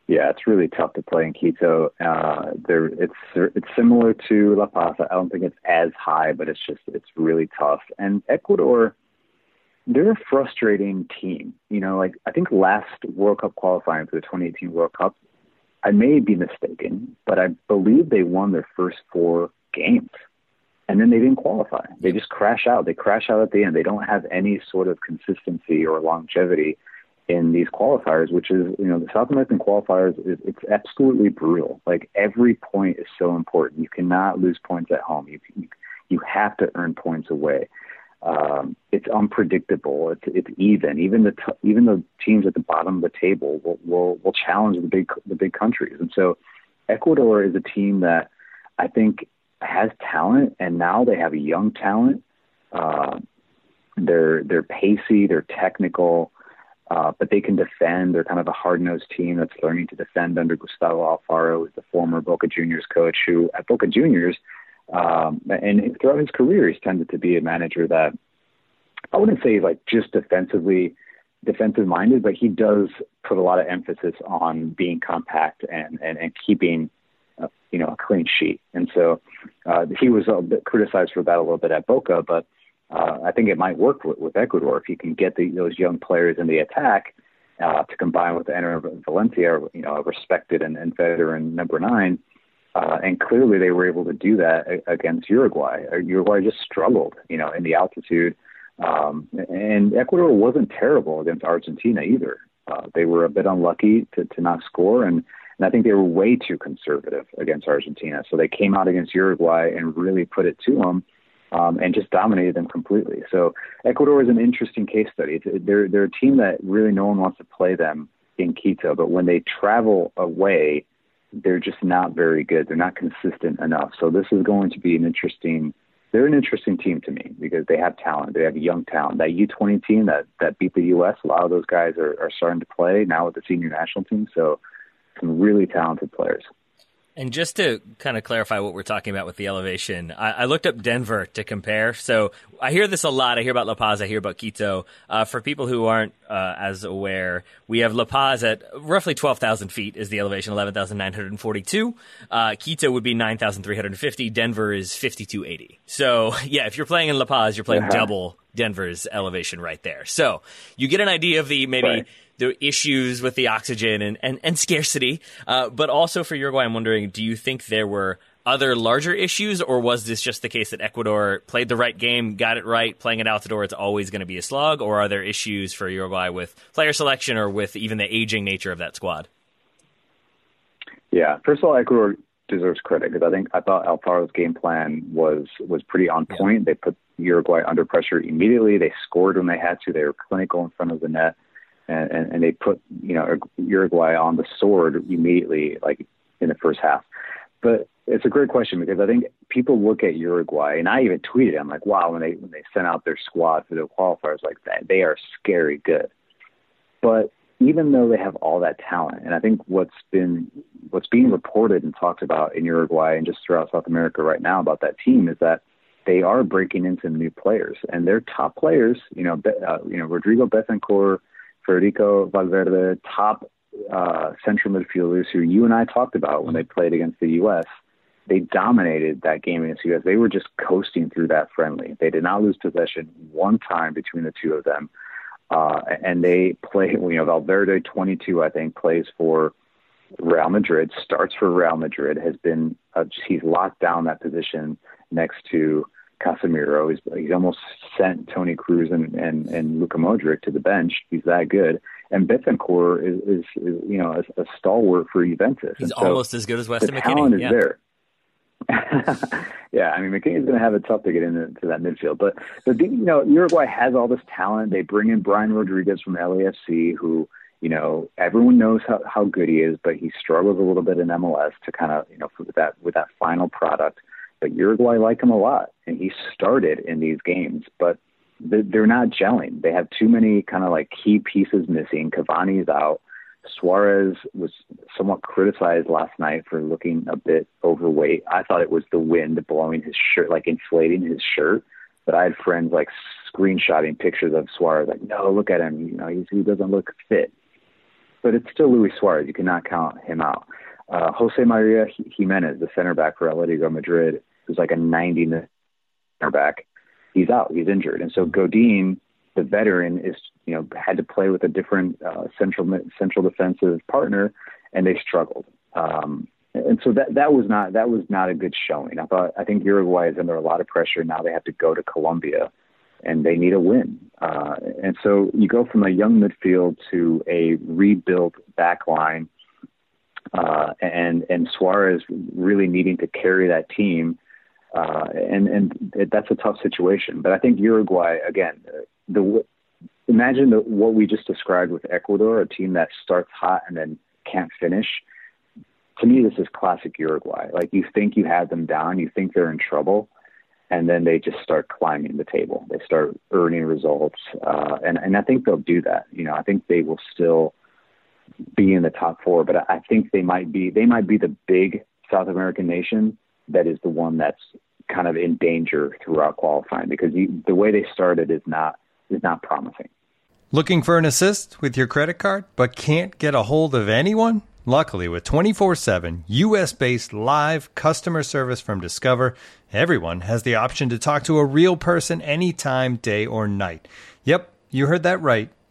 Yeah, it's really tough to play in Quito. Uh, there, it's it's similar to La Paz. I don't think it's as high, but it's just it's really tough. And Ecuador, they're a frustrating team. You know, like I think last World Cup qualifying for the 2018 World Cup, I may be mistaken, but I believe they won their first four games, and then they didn't qualify. They just crash out. They crash out at the end. They don't have any sort of consistency or longevity in these qualifiers, which is, you know, the South American qualifiers, is, it's absolutely brutal. Like every point is so important. You cannot lose points at home. You, you, have to earn points away. Um, it's unpredictable. It's it's even. Even the t- even the teams at the bottom of the table will, will will challenge the big the big countries. And so, Ecuador is a team that I think has talent, and now they have a young talent. Uh, they're they're pacey. They're technical. Uh, but they can defend. They're kind of a hard-nosed team that's learning to defend under Gustavo Alfaro, who's the former Boca Juniors coach, who at Boca Juniors um, and throughout his career, he's tended to be a manager that I wouldn't say like just defensively defensive minded, but he does put a lot of emphasis on being compact and and, and keeping uh, you know a clean sheet. And so uh, he was bit criticized for that a little bit at Boca, but uh, I think it might work with, with Ecuador if you can get the, those young players in the attack uh, to combine with Enner Valencia, you know, a respected and, and veteran number nine. Uh, and clearly they were able to do that against Uruguay. Uh, Uruguay just struggled, you know, in the altitude. Um, and Ecuador wasn't terrible against Argentina either. Uh, they were a bit unlucky to, to not score, and, and I think they were way too conservative against Argentina. So they came out against Uruguay and really put it to them um, and just dominated them completely. So Ecuador is an interesting case study. They're they're a team that really no one wants to play them in Quito, but when they travel away, they're just not very good. They're not consistent enough. So this is going to be an interesting. They're an interesting team to me because they have talent. They have young talent. That U20 team that that beat the U.S. A lot of those guys are, are starting to play now with the senior national team. So some really talented players. And just to kind of clarify what we're talking about with the elevation, I, I, looked up Denver to compare. So I hear this a lot. I hear about La Paz. I hear about Quito. Uh, for people who aren't uh, as aware, we have La Paz at roughly 12,000 feet is the elevation, 11,942. Uh, Quito would be 9,350. Denver is 5,280. So yeah, if you're playing in La Paz, you're playing uh-huh. double Denver's elevation right there. So you get an idea of the maybe. Right the issues with the oxygen and, and, and scarcity. Uh, but also for Uruguay, I'm wondering, do you think there were other larger issues, or was this just the case that Ecuador played the right game, got it right, playing it out the door, it's always going to be a slog, or are there issues for Uruguay with player selection or with even the aging nature of that squad? Yeah, first of all, Ecuador deserves credit because I think I thought Alfaro's game plan was was pretty on point. Yeah. They put Uruguay under pressure immediately. They scored when they had to. They were clinical in front of the net and, and, and they put you know Uruguay on the sword immediately, like in the first half. But it's a great question because I think people look at Uruguay, and I even tweeted, I'm like, wow, when they when they sent out their squad for the qualifiers like that, they are scary good. But even though they have all that talent, and I think what's been what's being reported and talked about in Uruguay and just throughout South America right now about that team is that they are breaking into new players, and their top players, you know, uh, you know, Rodrigo Bentancur, Federico Valverde, top uh, central midfielders who you and I talked about when they played against the U.S. they dominated that game against the U.S. They were just coasting through that friendly. They did not lose possession one time between the two of them. Uh, and they play, you know, Valverde, 22, I think, plays for Real Madrid, starts for Real Madrid, has been, uh, he's locked down that position next to Casemiro. He's, he's almost sent Toni Kroos and, and, and Luka Modric to the bench. He's that good. And Bentancur is, is, is you know, a, a, stalwart for Juventus. He's so almost as good as Weston the McKennie. talent is yeah. there. yeah, I mean McKennie's going to have it tough to get into to that midfield, but but you know Uruguay has all this talent. They bring in Brian Rodriguez from LAFC, who you know everyone knows how, how good he is, but he struggles a little bit in MLS to kind of you know with that with that final product. But Uruguay like him a lot, and he started in these games, but they're not gelling. They have too many kind of like key pieces missing. Cavani's out. Suarez was somewhat criticized last night for looking a bit overweight. I thought it was the wind blowing his shirt, like inflating his shirt. But I had friends like screenshotting pictures of Suarez, like, no, look at him. You know, he's, he doesn't look fit. But it's still Luis Suarez. You cannot count him out. Uh, Jose Maria Gimenez, the center back for Atletico Madrid, who's like a 90 center back, he's out. He's injured. And so Godin, the veteran, is you know had to play with a different uh, central central defensive partner, and they struggled. Um, and so that that was not that was not a good showing. I thought I think Uruguay is under a lot of pressure now. They have to go to Colombia, and they need a win. Uh, and so you go from a young midfield to a rebuilt back line, uh, and and Suarez really needing to carry that team. Uh, and and that's a tough situation. But I think Uruguay again, the imagine the, what we just described with Ecuador, a team that starts hot and then can't finish. To me, this is classic Uruguay. Like you think you have them down, you think they're in trouble, and then they just start climbing the table. They start earning results, uh, and and I think they'll do that. You know, I think they will still be in the top four, but I think they might be they might be the big South American nation that is the one that's kind of in danger throughout qualifying because you, the way they started is not is not promising. Looking for an assist with your credit card, but can't get a hold of anyone? Luckily, with 24 7 US based live customer service from Discover, everyone has the option to talk to a real person anytime, day or night. Yep, you heard that right.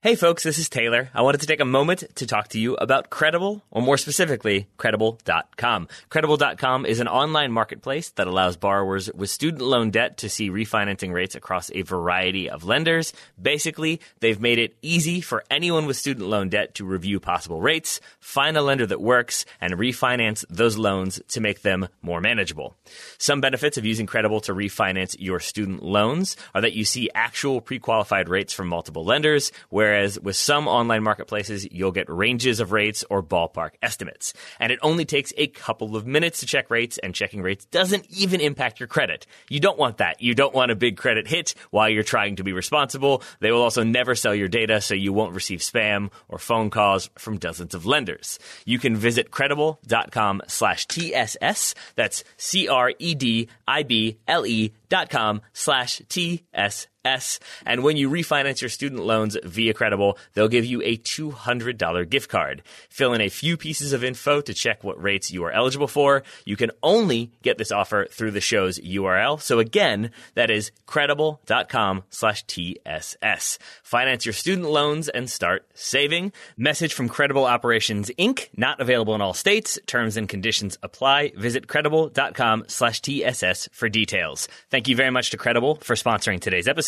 Hey folks, this is Taylor. I wanted to take a moment to talk to you about Credible, or more specifically, Credible.com. Credible.com is an online marketplace that allows borrowers with student loan debt to see refinancing rates across a variety of lenders. Basically, they've made it easy for anyone with student loan debt to review possible rates, find a lender that works, and refinance those loans to make them more manageable. Some benefits of using Credible to refinance your student loans are that you see actual pre-qualified rates from multiple lenders, where whereas with some online marketplaces, you'll get ranges of rates or ballpark estimates. And it only takes a couple of minutes to check rates, and checking rates doesn't even impact your credit. You don't want that. You don't want a big credit hit while you're trying to be responsible. They will also never sell your data, so you won't receive spam or phone calls from dozens of lenders. You can visit credible.com slash TSS. That's C R E D I B L E dot com slash TSS. And when you refinance your student loans via Credible, they'll give you a $200 gift card. Fill in a few pieces of info to check what rates you are eligible for. You can only get this offer through the show's URL. So again, that is credible.com slash TSS. Finance your student loans and start saving. Message from Credible Operations Inc. Not available in all states. Terms and conditions apply. Visit credible.com slash TSS for details. Thank you very much to Credible for sponsoring today's episode.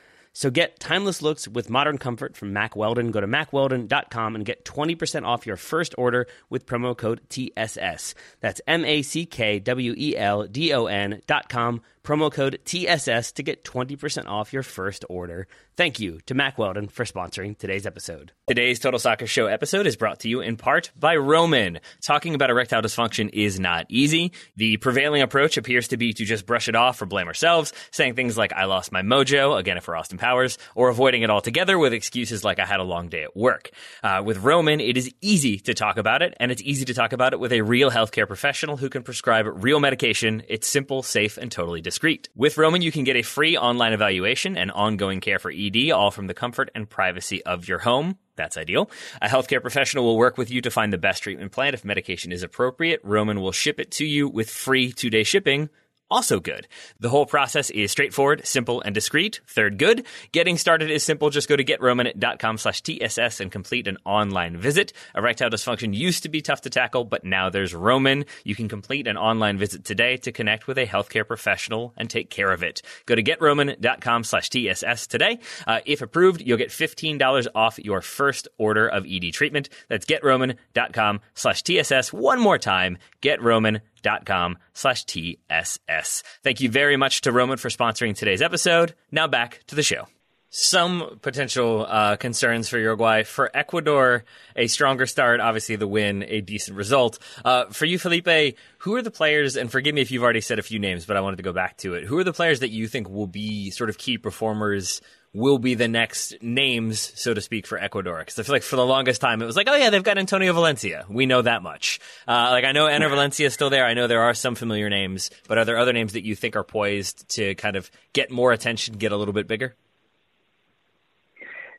So get timeless looks with modern comfort from Mack Weldon. Go to mackweldon.com and get 20% off your first order with promo code TSS. That's M A C K W E L D O N.com promo code TSS to get 20% off your first order. Thank you to Mack Weldon for sponsoring today's episode. Today's Total Soccer Show episode is brought to you in part by Roman. Talking about erectile dysfunction is not easy. The prevailing approach appears to be to just brush it off or blame ourselves, saying things like, I lost my mojo, again, if we're Austin Powers, or avoiding it altogether with excuses like, I had a long day at work. Uh, with Roman, it is easy to talk about it, and it's easy to talk about it with a real healthcare professional who can prescribe real medication. It's simple, safe, and totally discreet. With Roman, you can get a free online evaluation and ongoing care for ED, all from the comfort and privacy of your home. That's ideal. A healthcare professional will work with you to find the best treatment plan. If medication is appropriate, Roman will ship it to you with free two day shipping also good. The whole process is straightforward, simple, and discreet. Third good. Getting started is simple. Just go to getroman.com slash TSS and complete an online visit. Erectile dysfunction used to be tough to tackle, but now there's Roman. You can complete an online visit today to connect with a healthcare professional and take care of it. Go to getroman.com slash TSS today. Uh, if approved, you'll get $15 off your first order of ED treatment. That's getroman.com slash TSS. One more time, getroman.com com slash TSS. Thank you very much to Roman for sponsoring today's episode. Now back to the show. Some potential uh, concerns for Uruguay. For Ecuador, a stronger start, obviously the win, a decent result. Uh, for you, Felipe, who are the players, and forgive me if you've already said a few names, but I wanted to go back to it. Who are the players that you think will be sort of key performers will be the next names, so to speak, for Ecuador. Because I feel like for the longest time it was like, oh yeah, they've got Antonio Valencia. We know that much. Uh, like I know Enner Valencia is still there. I know there are some familiar names, but are there other names that you think are poised to kind of get more attention, get a little bit bigger?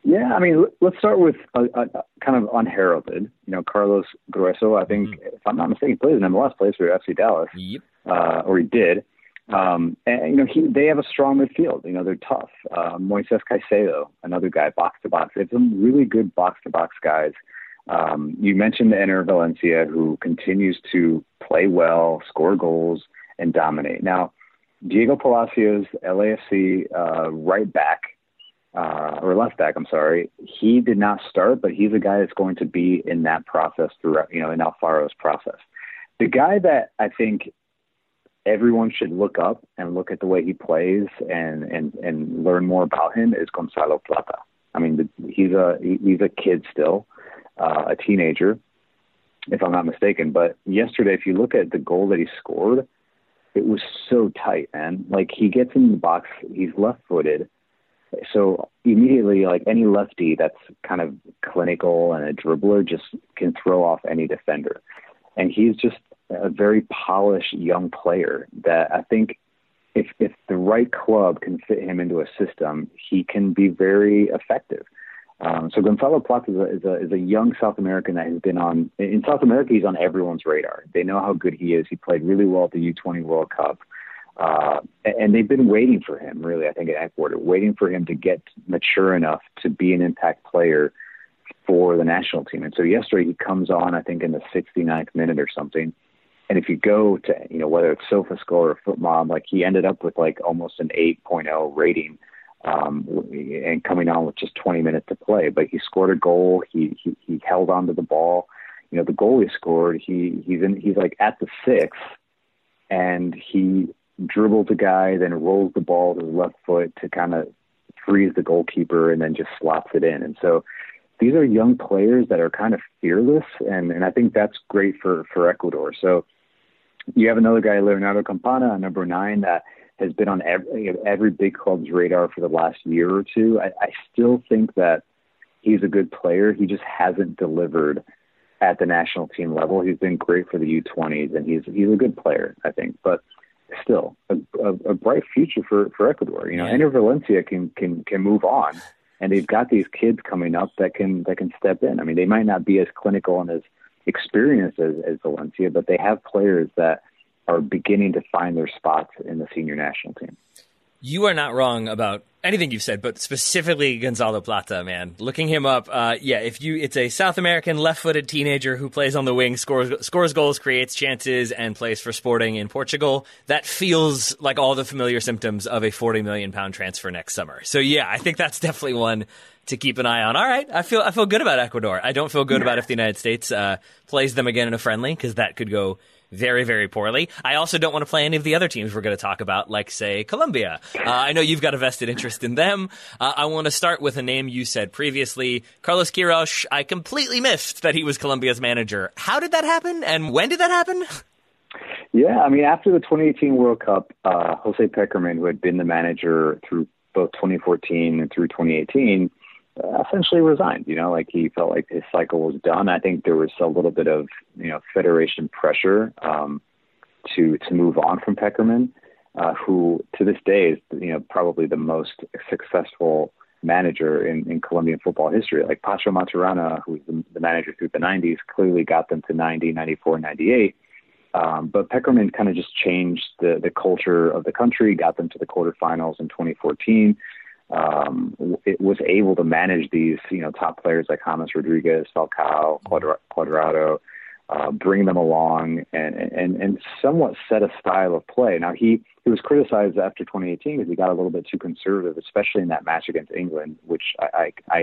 Yeah, I mean, let's start with a, a, a kind of unheralded. You know, Carlos Gruezo. I think, mm-hmm. if I'm not mistaken, plays in MLS, plays for FC Dallas, yep. uh, or he did. Um, and you know, he they have a strong midfield. You know, they're tough. Uh, Moises Caicedo, another guy, box to box. They have some really good box to box guys. Um, you mentioned Enner Valencia, who continues to play well, score goals, and dominate. Now, Diego Palacios, LAFC uh, right back uh, or left back, I'm sorry, he did not start, but he's a guy that's going to be in that process throughout, you know, in Alfaro's process. The guy that I think everyone should look up and look at the way he plays and and and learn more about him is Gonzalo Plata. I mean, the, he's a he's a kid still, uh, a teenager, if I'm not mistaken. But yesterday, if you look at the goal that he scored, it was so tight, man. Like he gets in the box, he's left-footed so immediately, like any lefty that's kind of clinical and a dribbler just can throw off any defender. And he's just a very polished young player that I think if if the right club can fit him into a system, he can be very effective. Um, so Gonzalo Plata is a, is a is a young South American that has been on in South America. He's on everyone's radar. They know how good he is. He played really well at the U20 World Cup. Uh, and they've been waiting for him, really, I think, at Ecuador, waiting for him to get mature enough to be an impact player for the national team. And so yesterday he comes on, I think, in the 69th minute or something. And if you go to, you know, whether it's SofaScore or FotMob, like he ended up with like almost an 8.0 rating um, and coming on with just 20 minutes to play. But he scored a goal. He, he, he held on to the ball. You know, the goal he scored, he, he's in, he's like at the six and he dribbles a guy, then rolls the ball to his left foot to kind of freeze the goalkeeper and then just slots it in. And so these are young players that are kind of fearless, and, and I think that's great for, for Ecuador. So you have another guy, Leonardo Campana, number nine, that has been on every, every big club's radar for the last year or two. I, I still think that he's a good player. He just hasn't delivered at the national team level. He's been great for the U20s, and he's he's a good player, I think. But still, a, a, a bright future for for Ecuador. You know, yeah. Valencia can can can move on, and they've got these kids coming up that can that can step in. I mean, they might not be as clinical and as experienced as, as Valencia, but they have players that are beginning to find their spots in the senior national team. You are not wrong about anything you've said, but specifically Gonzalo Plata, man. Looking him up, uh, yeah, if you, it's a South American left-footed teenager who plays on the wing, scores scores goals, creates chances, and plays for Sporting in Portugal. That feels like all the familiar symptoms of a forty million pound transfer next summer. So yeah, I think that's definitely one to keep an eye on. All right, I feel I feel good about Ecuador. I don't feel good about if the United States uh, plays them again in a friendly because that could go very, very poorly. I also don't want to play any of the other teams we're going to talk about, like, say, Colombia. Uh, I know you've got a vested interest in them. Uh, I want to start with a name you said previously Carlos Queiroz. I completely missed that he was Colombia's manager. How did that happen, and when did that happen? Yeah, I mean, after the 2018 World Cup, uh, Jose Pekerman, who had been the manager through both 2014 and through 2018, essentially resigned. You know, like he felt like his cycle was done. I think there was a little bit of you know federation pressure um, to to move on from Pekerman, uh, who to this day is you know probably the most successful manager in, in Colombian football history. Like Pacho Maturana, who was the, the manager through the 90s, clearly got them to 90, 94, 98. Um, but Pekerman kind of just changed the, the culture of the country, got them to the quarterfinals in 2014 um, it was able to manage these, you know, top players like James Rodriguez, Falcao, Cuadrado, uh, bring them along and, and, and somewhat set a style of play. Now he, he was criticized after 2018 because he got a little bit too conservative, especially in that match against England, which I, I, I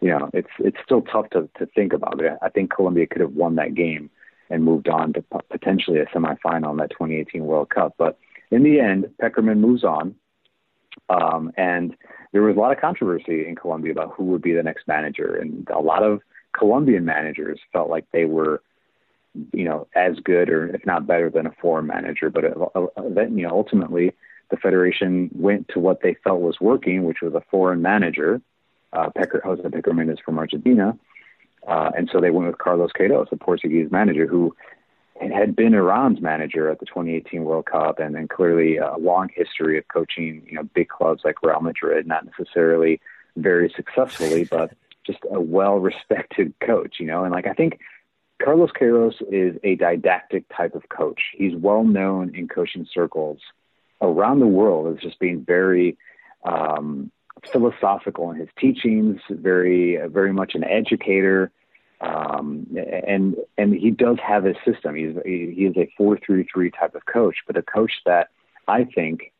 you know, it's, it's still tough to, to think about it. I think Colombia could have won that game and moved on to potentially a semifinal in that 2018 World Cup. But in the end, Pekerman moves on um, and there was a lot of controversy in Colombia about who would be the next manager. And a lot of Colombian managers felt like they were, you know, as good or if not better than a foreign manager. But uh, uh, then, you know, ultimately the federation went to what they felt was working, which was a foreign manager. Uh, Pecker, Jose Pekerman is from Argentina. Uh, and so they went with Carlos Queiroz, a Portuguese manager who had been Iran's manager at the 2018 World Cup, and then clearly a long history of coaching, you know, big clubs like Real Madrid, not necessarily very successfully, but just a well-respected coach, you know. And like I think Carlos Queiroz is a didactic type of coach. He's well known in coaching circles around the world as just being very um, philosophical in his teachings, very, very much an educator um, and and he does have his system. He's he is a four three three type of coach, but a coach that I think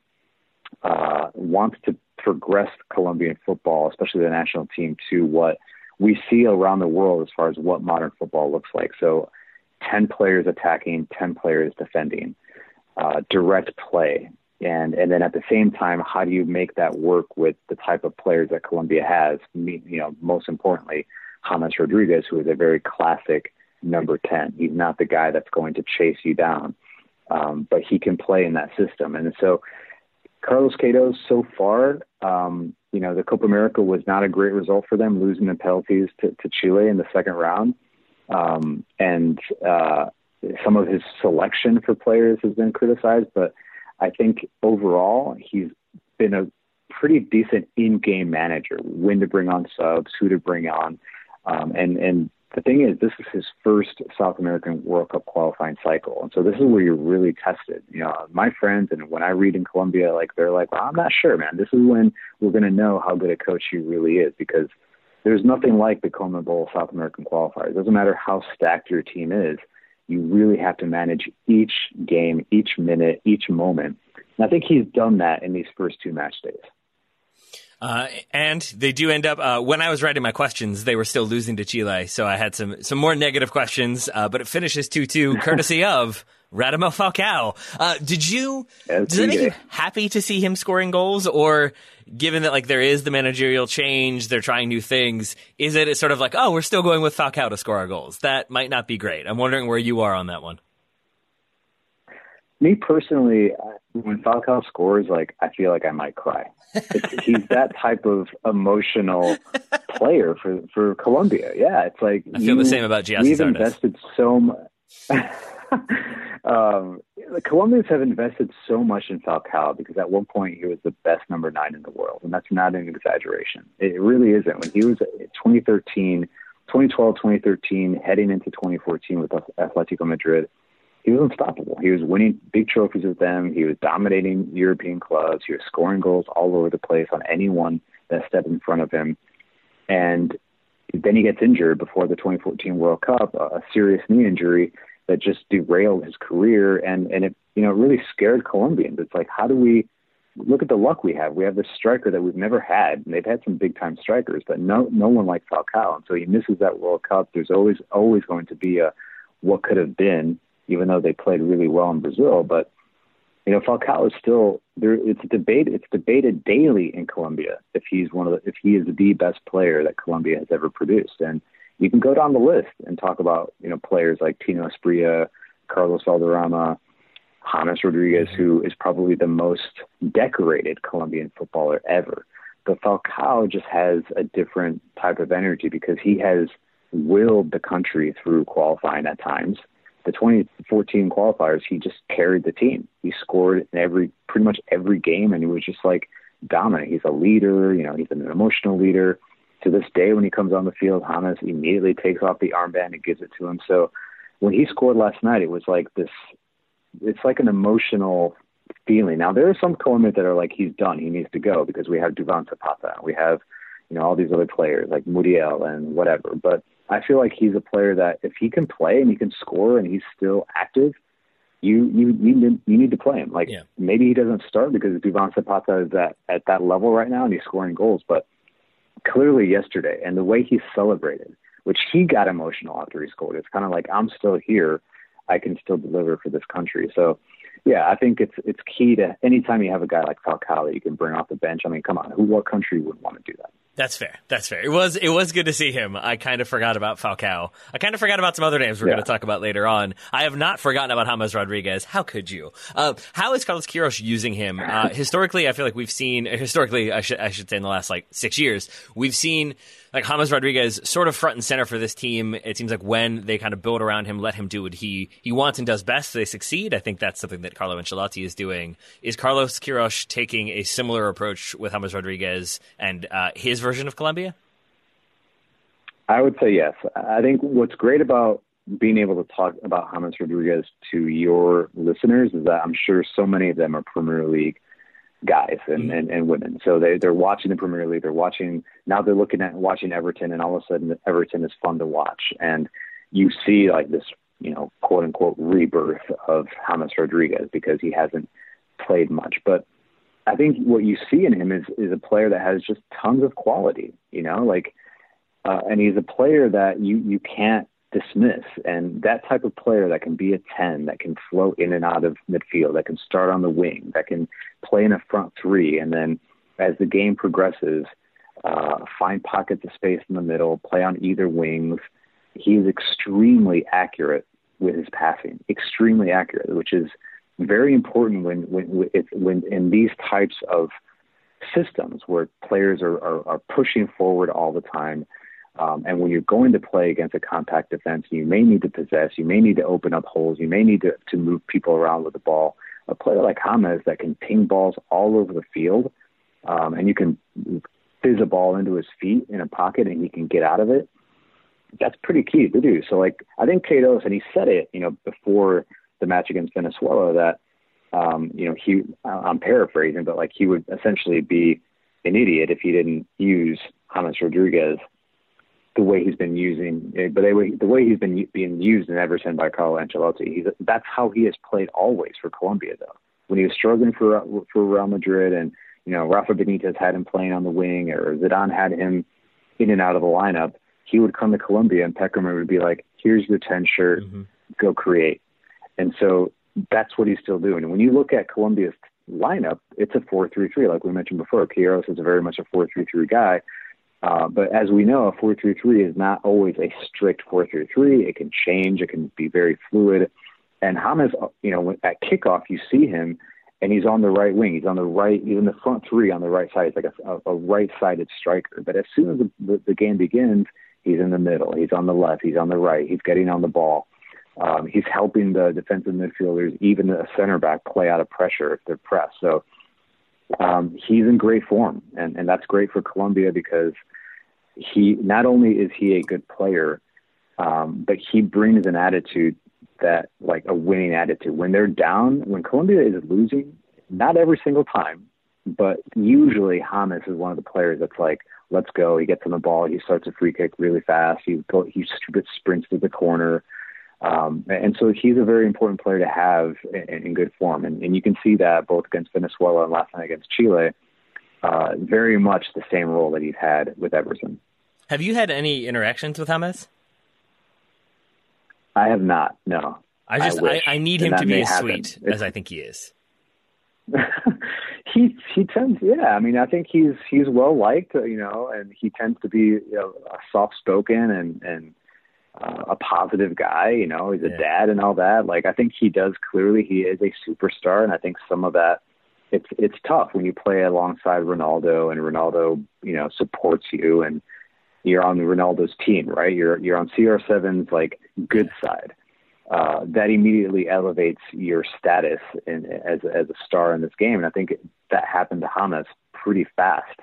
uh, wants to progress Colombian football, especially the national team, to what we see around the world as far as what modern football looks like. So, ten players attacking, ten players defending, uh, direct play, and and then at the same time, how do you make that work with the type of players that Colombia has? You know, most importantly James Rodriguez, who is a very classic number 10. He's not the guy that's going to chase you down, um, but he can play in that system. And so Carlos Cato, so far, um, you know, the Copa America was not a great result for them, losing the penalties to, to Chile in the second round. Um, and uh, some of his selection for players has been criticized, but I think overall he's been a pretty decent in-game manager. When to bring on subs, who to bring on, um, and and the thing is, this is his first South American World Cup qualifying cycle, and so this is where you're really tested. You know, my friends, and when I read in Colombia, like they're like, well, I'm not sure, man. This is when we're going to know how good a coach he really is because there's nothing like the CONMEBOL South American qualifiers. It doesn't matter how stacked your team is, you really have to manage each game, each minute, each moment. And I think he's done that in these first two match days. Uh, and they do end up. Uh, when I was writing my questions, they were still losing to Chile, so I had some some more negative questions. Uh, but it finishes two two, courtesy of Radamel Falcao. Uh, did you? does it make you happy to see him scoring goals, or given that like there is the managerial change, they're trying new things? Is it sort of like, oh, we're still going with Falcao to score our goals? That might not be great. I'm wondering where you are on that one. Me personally, when Falcao scores, like I feel like I might cry. It's, he's that type of emotional player for for Colombia. Yeah, it's like I feel you, the same about Gyasi We've invested so much. um, the Colombians have invested so much in Falcao because at one point he was the best number nine in the world, and that's not an exaggeration. It really isn't. When he was 2013, 2012, 2013, heading into 2014 with Atletico Madrid, he was unstoppable. He was winning big trophies with them. He was dominating European clubs. He was scoring goals all over the place on anyone that stepped in front of him. And then he gets injured before the 2014 World Cup, a serious knee injury that just derailed his career, and and it you know really scared Colombians. It's like how do we look at the luck we have? We have this striker that we've never had, and they've had some big time strikers, but no no one like Falcao, and so he misses that World Cup. There's always always going to be a what could have been, even though they played really well in Brazil, but you know, Falcao is still there. It's debated. It's debated daily in Colombia if he's one of the, if he is the best player that Colombia has ever produced. And you can go down the list and talk about you know players like Tino Asprilla, Carlos Valderrama, James Rodriguez, who is probably the most decorated Colombian footballer ever. But Falcao just has a different type of energy because he has willed the country through qualifying at times the 2014 qualifiers, he just carried the team. He scored in every pretty much every game, and he was just like dominant. He's a leader. You know, he's an emotional leader. To this day, when he comes on the field, James immediately takes off the armband and gives it to him. So when he scored last night, it was like this. It's like an emotional feeling. Now there are some Colombians that are like he's done. He needs to go because we have Duvan Zapata. We have you know all these other players like Muriel and whatever. But I feel like he's a player that if he can play and he can score and he's still active, you you you need you need to play him. Like yeah. maybe he doesn't start because Duvan Zapata is at at that level right now and he's scoring goals, but clearly yesterday and the way he celebrated, which he got emotional after he scored. It's kind of like I'm still here, I can still deliver for this country. So yeah, I think it's it's key to anytime you have a guy like Falcao that you can bring off the bench. I mean, come on, who what country would want to do that? That's fair. That's fair. It was it was good to see him. I kind of forgot about Falcao. I kind of forgot about some other names we're yeah. going to talk about later on. I have not forgotten about James Rodriguez. How could you? Uh, how is Carlos Queiroz using him? Uh, historically, I feel like we've seen historically. I should I should say in the last like six years, we've seen like James Rodriguez sort of front and center for this team. It seems like when they kind of build around him, let him do what he he wants and does best, they succeed. I think that's something that Carlo Ancelotti is doing. Is Carlos Queiroz taking a similar approach with James Rodriguez and uh, his version of Colombia? I would say yes. I think what's great about being able to talk about James Rodriguez to your listeners is that I'm sure so many of them are Premier League guys and, mm-hmm. and, and women. So they, they're watching the Premier League. They're watching, now they're looking at watching Everton and all of a sudden Everton is fun to watch. And you see like this, you know, quote unquote rebirth of James Rodriguez because he hasn't played much. But I think what you see in him is, is a player that has just tons of quality, you know, like, uh, and he's a player that you, you can't dismiss. And that type of player that can be a 10, that can float in and out of midfield, that can start on the wing, that can play in a front three, and then as the game progresses, uh, find pockets of space in the middle, play on either wings. He's extremely accurate with his passing, extremely accurate, which is very important when when when in these types of systems where players are, are, are pushing forward all the time um, and when you're going to play against a compact defense, you may need to possess, you may need to open up holes, you may need to, to move people around with the ball. A player like James that can ping balls all over the field, um, and you can fizz a ball into his feet in a pocket and he can get out of it. That's pretty key to do. So, like, I think Queiroz, and he said it, you know, before the match against Venezuela, that, um, you know, he, I'm paraphrasing, but like he would essentially be an idiot if he didn't use James Rodriguez the way he's been using, eh, but the way, the way he's been being used in Everton by Carlo Ancelotti. He's, that's how he has played always for Colombia, though. When he was struggling for for Real Madrid, and you know Rafa Benitez had him playing on the wing, or Zidane had him in and out of the lineup, he would come to Colombia, and Pekerman would be like, "Here's your ten shirt, mm-hmm. go create." And so that's what he's still doing. And when you look at Colombia's lineup, it's a four-three-three, like we mentioned before. Queiroz is very much a four-three-three guy uh, but as we know, a 433 is not always a strict 433. It can change. It can be very fluid. And James, you know, at kickoff, you see him, and he's on the right wing. He's on the right. In the front three on the right side. He's like a, a right-sided striker. But as soon as the, the, the game begins, he's in the middle. He's on the left. He's on the right. He's getting on the ball. Um, he's helping the defensive midfielders, even the center back, play out of pressure if they're pressed. So um, he's in great form, and, and that's great for Colombia because he not only is he a good player, um, but he brings an attitude that like a winning attitude. When they're down, when Colombia is losing, not every single time, but usually James is one of the players that's like, let's go. He gets on the ball. He starts a free kick really fast. He go, he sprints to the corner. Um, and so he's a very important player to have in, in good form. And, and you can see that both against Venezuela and last night against Chile, uh, very much the same role that he's had with Everton. Have you had any interactions with James? I have not. No. I just I, I, I need him to be as sweet it's, as I think he is. he he tends yeah i mean i think he's he's well liked you know and he tends to be you know, soft spoken and and uh, a positive guy you know he's a yeah. dad and all that like i think he does clearly he is a superstar and i think some of that it's it's tough when you play alongside ronaldo and ronaldo you know supports you and you're on ronaldo's team right you're you're on cr7's like good side uh, that immediately elevates your status in, as as a star in this game. And I think that happened to James pretty fast.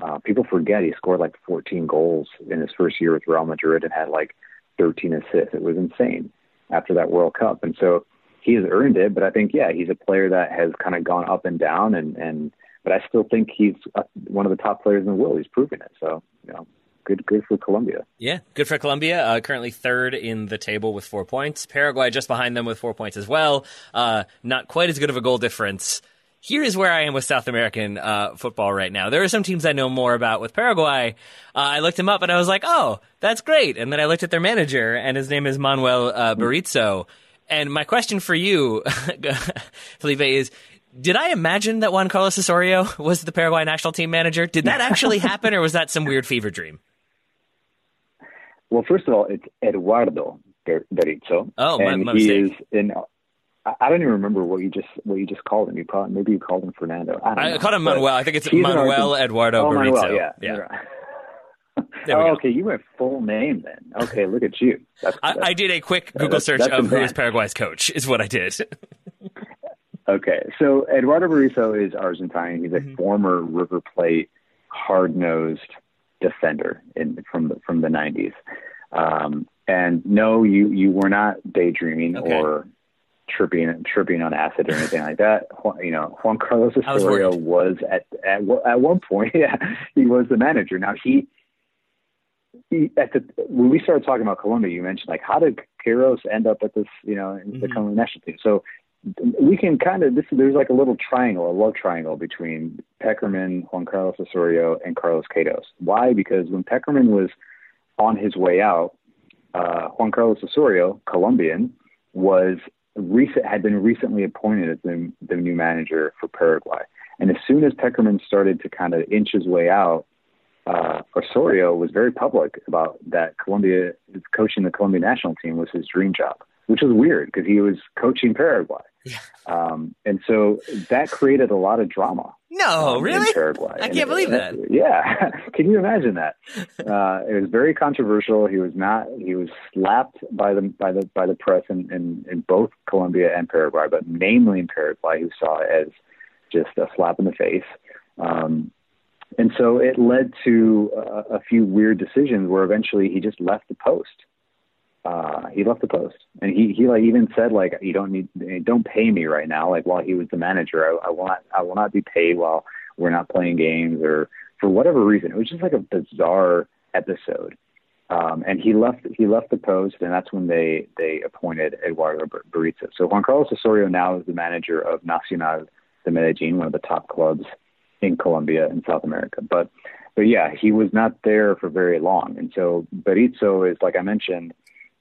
Uh, people forget he scored like 14 goals in his first year with Real Madrid and had like 13 assists. It was insane after that World Cup, and so he has earned it. But I think yeah, he's a player that has kind of gone up and down, and and but I still think he's uh, one of the top players in the world. He's proven it. So you know, good good for Colombia. Yeah, good for Colombia. Uh, currently third in the table with four points. Paraguay just behind them with four points as well. Uh, not quite as good of a goal difference. Here is where I am with South American uh, football right now. There are some teams I know more about with Paraguay. Uh, I looked him up and I was like, oh, that's great. And then I looked at their manager, and his name is Manuel uh. And my question for you, Felipe, is did I imagine that Juan Carlos Osorio was the Paraguay national team manager? Did that actually happen, or was that some weird fever dream? Well, first of all, it's Eduardo Berizzo. Oh, my, and my he mistake. is in. I don't even remember what you just what you just called him. You called maybe you called him Fernando. I, I know, called him Manuel. I think it's Manuel Eduardo oh. Manuel, yeah, yeah. oh, okay. You went full name then. Okay, look at you. That's, I, that's, I, did a quick Google that's, search of who is Paraguay's coach. Is what I did. okay, so Eduardo Berizzo is Argentine. He's a Mm-hmm. former River Plate hard nosed defender in from the, from the '90s. Um, and no, you you were not daydreaming Okay. or tripping tripping on acid or anything like that. Juan- You know, Juan Carlos I was Osorio was at at at one point, yeah, he was the manager. Now he. He, at the, when we started talking about Colombia, you mentioned like how did Queiroz end up at this, you know, in the. Colombian national team? So we can kind of this there's like a little triangle, a love triangle between Pekerman, Juan Carlos Osorio, and Carlos Queiroz. Why? Because when Pekerman was on his way out, uh, Juan Carlos Osorio, Colombian, was recent had been recently appointed as the, the new manager for Paraguay. And as soon as Pekerman started to kind of inch his way out, uh, Osorio was very public about that Colombia coaching the Colombian national team was his dream job, which was weird because he was coaching Paraguay. Um, and so that created a lot of drama. No, um, really? In Paraguay. I And can't believe that. Yeah. Can you imagine that? Uh, it was very controversial. He was not, he was slapped by the, by the, by the press in, in, in both Colombia and Paraguay, but mainly in Paraguay, who saw it as just a slap in the face. Um, and so it led to a, a few weird decisions where eventually he just left the post. Uh, he left the post, and he he like even said like you don't need don't pay me right now. Like while he was the manager, I, I will not I will not be paid while we're not playing games or for whatever reason. It was just like a bizarre episode. Um, and he left he left the post, and that's when they they appointed Eduardo Berizzo. So Juan Carlos Osorio now is the manager of Nacional de Medellin, one of the top clubs in Colombia and South America. But but yeah, he was not there for very long, and so Berizzo is like I mentioned,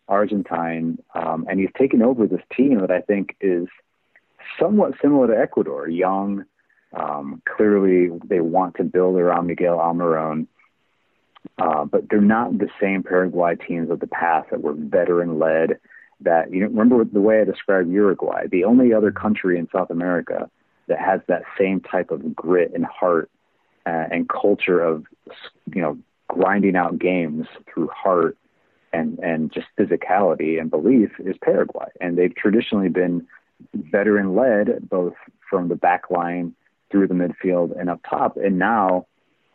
Argentine, um, and he's taken over this team that I think is somewhat similar to Ecuador, young. Um, clearly, they want to build around Miguel Almiron. Uh, but they're not the same Paraguay teams of the past that were veteran led that you know, remember the way I described Uruguay, the only other country in South America that has that same type of grit and heart uh, and culture of you know grinding out games through heart and and just physicality and belief is Paraguay, and they've traditionally been veteran led both from the back line through the midfield and up top, and now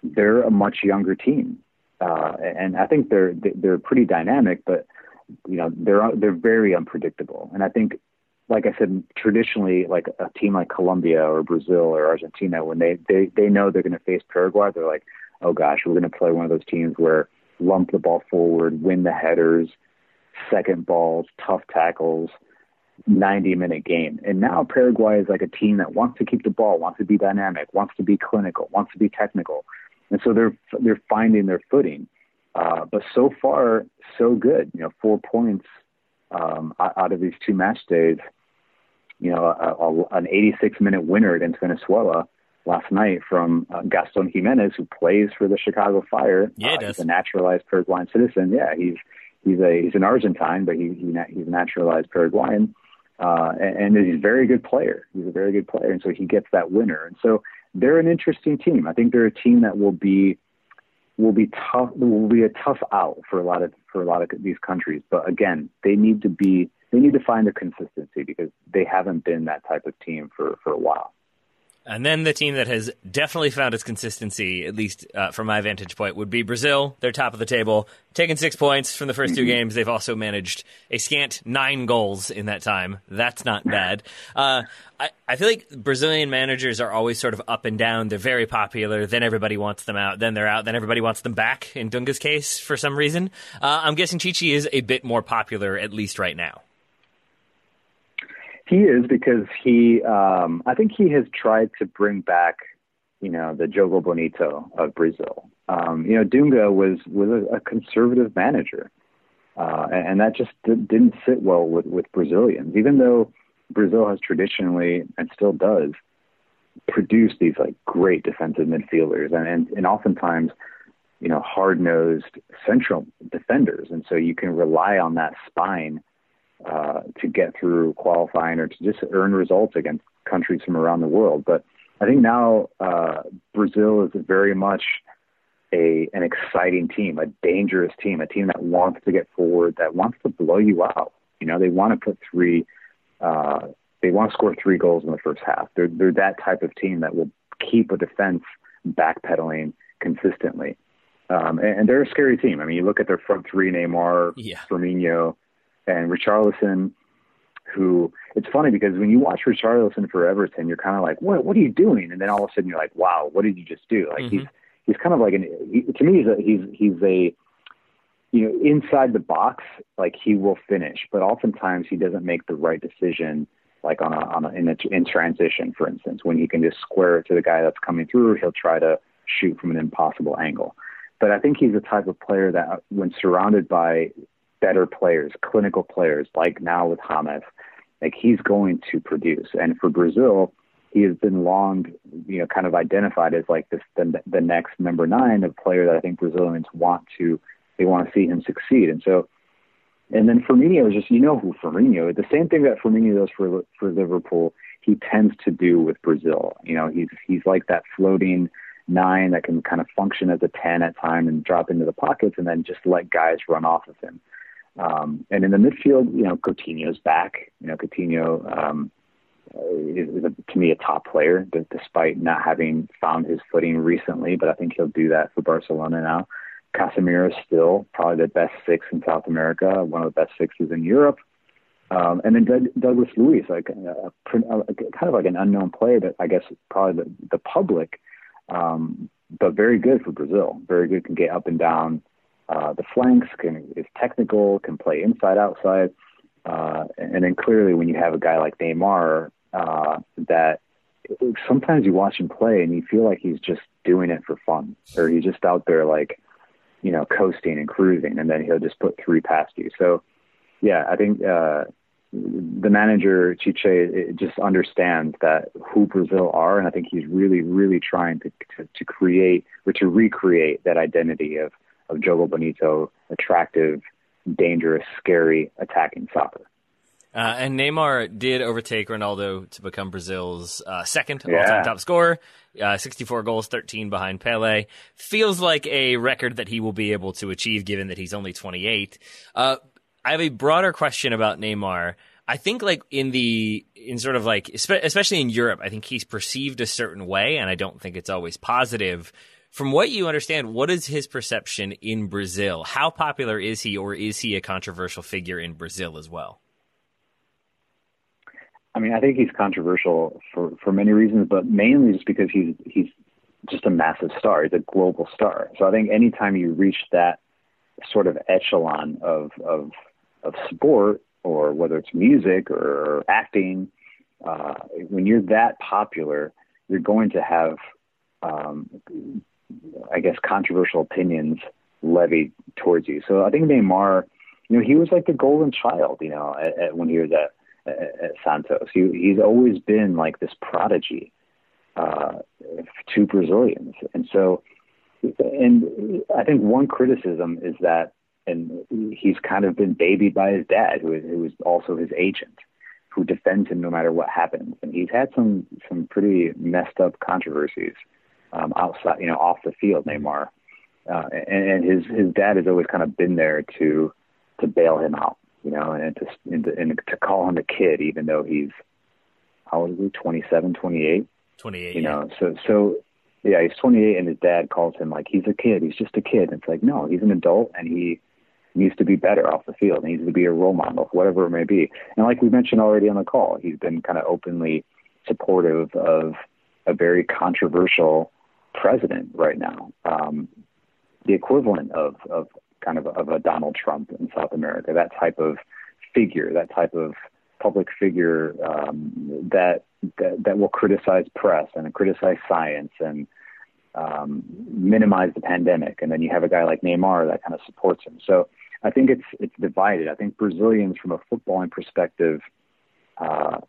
they're a much younger team, uh, and I think they're they're pretty dynamic, but you know they're they're very unpredictable, and I think. Like I said, traditionally, like a team like Colombia or Brazil or Argentina, when they they they know they're going to face Paraguay, they're like, oh gosh, we're going to play one of those teams where lump the ball forward, win the headers, second balls, tough tackles, 90 minute game. And now Paraguay is like a team that wants to keep the ball, wants to be dynamic, wants to be clinical, wants to be technical. And so they're they're finding their footing. Uh, but so far, so good. You know, four points um, out of these two match days. You know, a, a, an 86 minute winner against Venezuela last night from uh, Gaston Gimenez, who plays for the Chicago Fire. Yeah, uh, he's a naturalized Paraguayan citizen. Yeah, he's he's a he's an Argentine, but he, he he's a naturalized Paraguayan, uh, and, and he's a very good player. He's a very good player, and so he gets that winner. And so they're an interesting team. I think they're a team that will be will be tough will be a tough out for a lot of for a lot of these countries. But again, they need to be they need to find their consistency because they haven't been that type of team for for a while. And then the team that has definitely found its consistency, at least uh, from my vantage point, would be Brazil. They're top of the table, taking six points from the 1st two mm-hmm. games. They've also managed a scant nine goals in that time. That's not bad. Uh, I, I feel like Brazilian managers are always sort of up and down. They're very popular. Then everybody wants them out. Then they're out. Then everybody wants them back. In Dunga's case, for some reason, uh, I'm guessing Tite is a bit more popular, at least right now. He is because he, um, I think he has tried to bring back, you know, the Jogo Bonito of Brazil. Um, you know, Dunga was was a, a conservative manager, uh, and, and that just did, didn't sit well with with Brazilians. Even though Brazil has traditionally and still does produce these like great defensive midfielders, and and, and oftentimes you know, hard nosed central defenders. And so you can rely on that spine uh, to get through qualifying or to just earn results against countries from around the world. But I think now uh, Brazil is very much a an exciting team, a dangerous team, a team that wants to get forward, that wants to blow you out. You know, they want to put three, uh, they want to score three goals in the first half. They're they're that type of team that will keep a defense backpedaling consistently. Um, and, and, they're a scary team. I mean, you look at their front three: Neymar, yeah. Firmino, and Richarlison, who it's funny because when you watch Richarlison for Everton, you're kind of like, what What are you doing? And then all of a sudden you're like, wow, what did you just do? Like mm-hmm. he's he's kind of like an he, to me he's a, he's he's a you know inside the box like he will finish, but oftentimes he doesn't make the right decision. Like on a on a in, a, in transition, for instance, when he can just square it to the guy that's coming through, he'll try to shoot from an impossible angle. But I think he's the type of player that, when surrounded by better players, clinical players, like now with James, like he's going to produce. And for Brazil, he has been long, you know, kind of identified as like this the, the next number nine, a player that I think Brazilians want to they want to see him succeed. And so, and then Firmino is just you know who Firmino the same thing that Firmino does for for Liverpool. He tends to do with Brazil. You know, he's he's like that floating nine that can kind of function as a ten at time and drop into the pockets and then just let guys run off of him. Um, and in the midfield, you know, Coutinho's back. You know, Coutinho um, is, is a, to me a top player, despite not having found his footing recently. But I think he'll do that for Barcelona now. Casemiro is still probably the best six in South America, one of the best sixes in Europe. Um, and then Doug, Douglas Luiz, like a, a, a, kind of like an unknown player that I guess probably the, the public, um, but very good for Brazil. Very good, can get up and down uh, the flanks, can, is technical, can play inside, outside. Uh, and then clearly, when you have a guy like Neymar, uh, that sometimes you watch him play and you feel like he's just doing it for fun, or he's just out there like, you know, coasting and cruising, and then he'll just put three past you. So, yeah, I think uh, the manager Tite just understands that who Brazil are, and I think he's really, really trying to to, to create or to recreate that identity of of Jogo Bonito, attractive, dangerous, scary, attacking soccer. Uh, and Neymar did overtake Ronaldo to become Brazil's uh, second Yeah. all-time top scorer. Uh, 64 goals, 13 behind Pele. Feels like a record that he will be able to achieve, given that he's only 28. Uh, I have a broader question about Neymar. I think, like in the in sort of like, especially in Europe, I think he's perceived a certain way, and I don't think it's always positive. From what you understand, what is his perception in Brazil? How popular is he, or is he a controversial figure in Brazil as well? I mean, I think he's controversial for, for many reasons, but mainly just because he's he's just a massive star. He's a global star. So I think anytime you reach that sort of echelon of of of sport, or whether it's music or acting, uh, when you're that popular, you're going to have, um, I guess, controversial opinions levied towards you. So I think Neymar, you know, he was like the golden child, you know, at, at, when he was at at Santos. He, he's always been like this prodigy uh, to Brazilians, and so, and I think one criticism is that, and he's kind of been babied by his dad, who is, who is also his agent, who defends him no matter what happens, and he's had some some pretty messed up controversies um, outside, you know, off the field, Neymar, uh, and, and his his dad has always kind of been there to to bail him out you know, and to and to, and to call him a kid, even though he's how old is he? 27, 28? 28. You yeah. know, so so yeah, he's 28, and his dad calls him like he's a kid. He's just a kid. And it's like no, he's an adult, and he needs to be better off the field. He needs to be a role model, whatever it may be. And like we mentioned already on the call, he's been kind of openly supportive of a very controversial president right now. Um, the equivalent of of kind of of a Donald Trump in South America, that type of figure, that type of public figure um, that, that that will criticize press and criticize science and um, minimize the pandemic. And then you have a guy like Neymar that kind of supports him. So I think it's it's divided. I think Brazilians, from a footballing perspective, uh,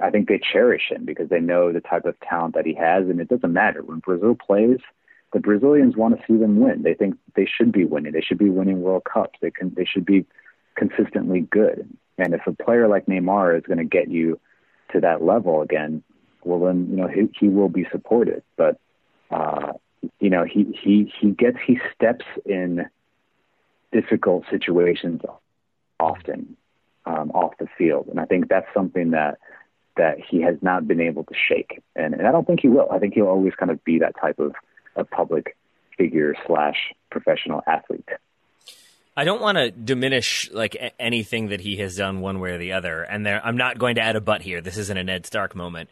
I think they cherish him because they know the type of talent that he has, and it doesn't matter when Brazil plays the Brazilians want to see them win. They think they should be winning. They should be winning World Cups. They can. They should be consistently good. And if a player like Neymar is going to get you to that level again, well then you know he he will be supported. But uh, you know he he he gets he steps in difficult situations often um, off the field, and I think that's something that that he has not been able to shake. And, and I don't think he will. I think he'll always kind of be that type of a public figure slash professional athlete. I don't want to diminish like a- anything that he has done one way or the other, and there I'm not going to add a but here. This isn't a Ned Stark moment.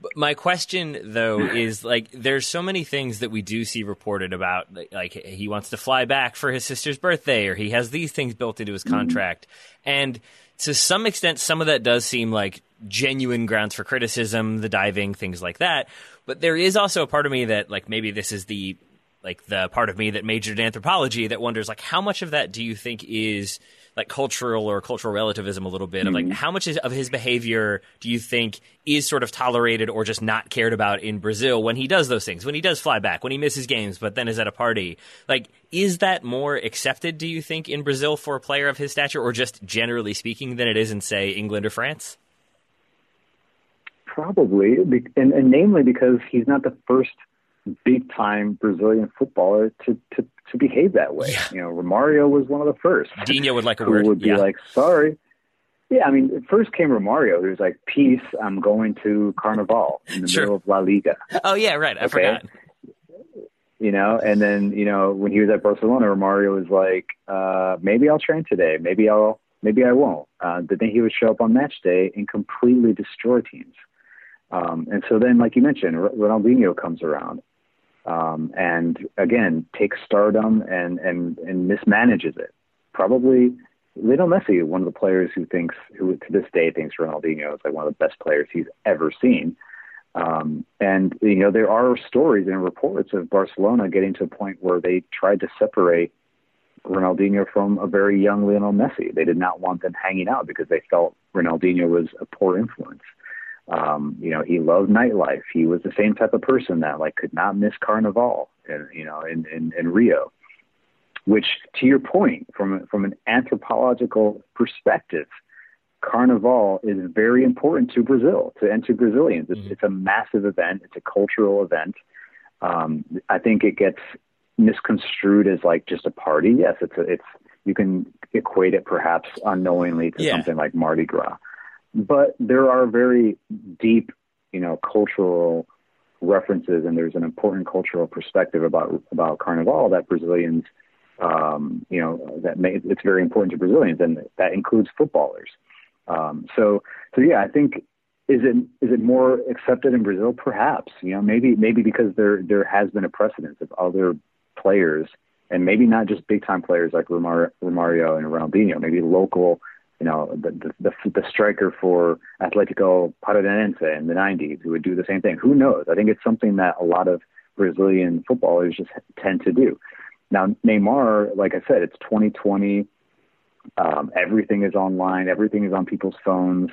But my question though is like there's so many things that we do see reported about like, like he wants to fly back for his sister's birthday or he has these things built into his mm-hmm. contract and to some extent some of that does seem like genuine grounds for criticism the diving things like that. But there is also a part of me that like maybe this is the like the part of me that majored in anthropology that wonders like how much of that do you think is like cultural or cultural relativism a little bit of like mm-hmm. how much of his behavior do you think is sort of tolerated or just not cared about in Brazil when he does those things when he does fly back when he misses games but then is at a party? Like is that more accepted do you think in Brazil for a player of his stature or just generally speaking than it is in say England or France? Probably, and, and namely because he's not the first big time Brazilian footballer to, to, to behave that way. Yeah. You know, Romario was one of the first. Dino would like a word would be yeah like, sorry. Yeah, I mean, first came Romario, who was like, peace, I'm going to Carnival in the Sure. middle of La Liga. oh yeah right I Okay. forgot You know, and then, you know, when he was at Barcelona, Romario was like, uh, maybe I'll train today. Maybe I'll, maybe I won't. Uh, but then he would show up on match day and completely destroy teams. Um, and so then, like you mentioned, R- Ronaldinho comes around um, and again takes stardom and, and, and mismanages it. Probably Lionel Messi, one of the players who thinks, who to this day thinks Ronaldinho is like one of the best players he's ever seen. Um, and you know there are stories and reports of Barcelona getting to a point where they tried to separate Ronaldinho from a very young Lionel Messi. They did not want them hanging out because they felt Ronaldinho was a poor influence. Um, you know, he loved nightlife. He was the same type of person that like could not miss Carnival, in, you know, in, in, in Rio. Which, to your point, from from an anthropological perspective, Carnival is very important to Brazil to and to Brazilians. It's, Mhm. it's a massive event. It's a cultural event. Um, I think it gets misconstrued as like just a party. Yes, it's a, it's you can equate it perhaps unknowingly to Yeah. something like Mardi Gras, but there are very deep, you know, cultural references, and there's an important cultural perspective about about Carnival that Brazilians, um, you know, that may, it's very important to Brazilians, and that includes footballers. Um, so, so yeah, I think is it is it more accepted in Brazil? Perhaps, you know, maybe maybe because there there has been a precedence of other players, and maybe not just big time players like Romario and Ronaldinho, maybe local. You know, the, the the striker for Atletico Paranaense in the '90s who would do the same thing. Who knows? I think it's something that a lot of Brazilian footballers just tend to do. Now, Neymar, like I said, it's 2020. Um, everything is online. Everything is on people's phones.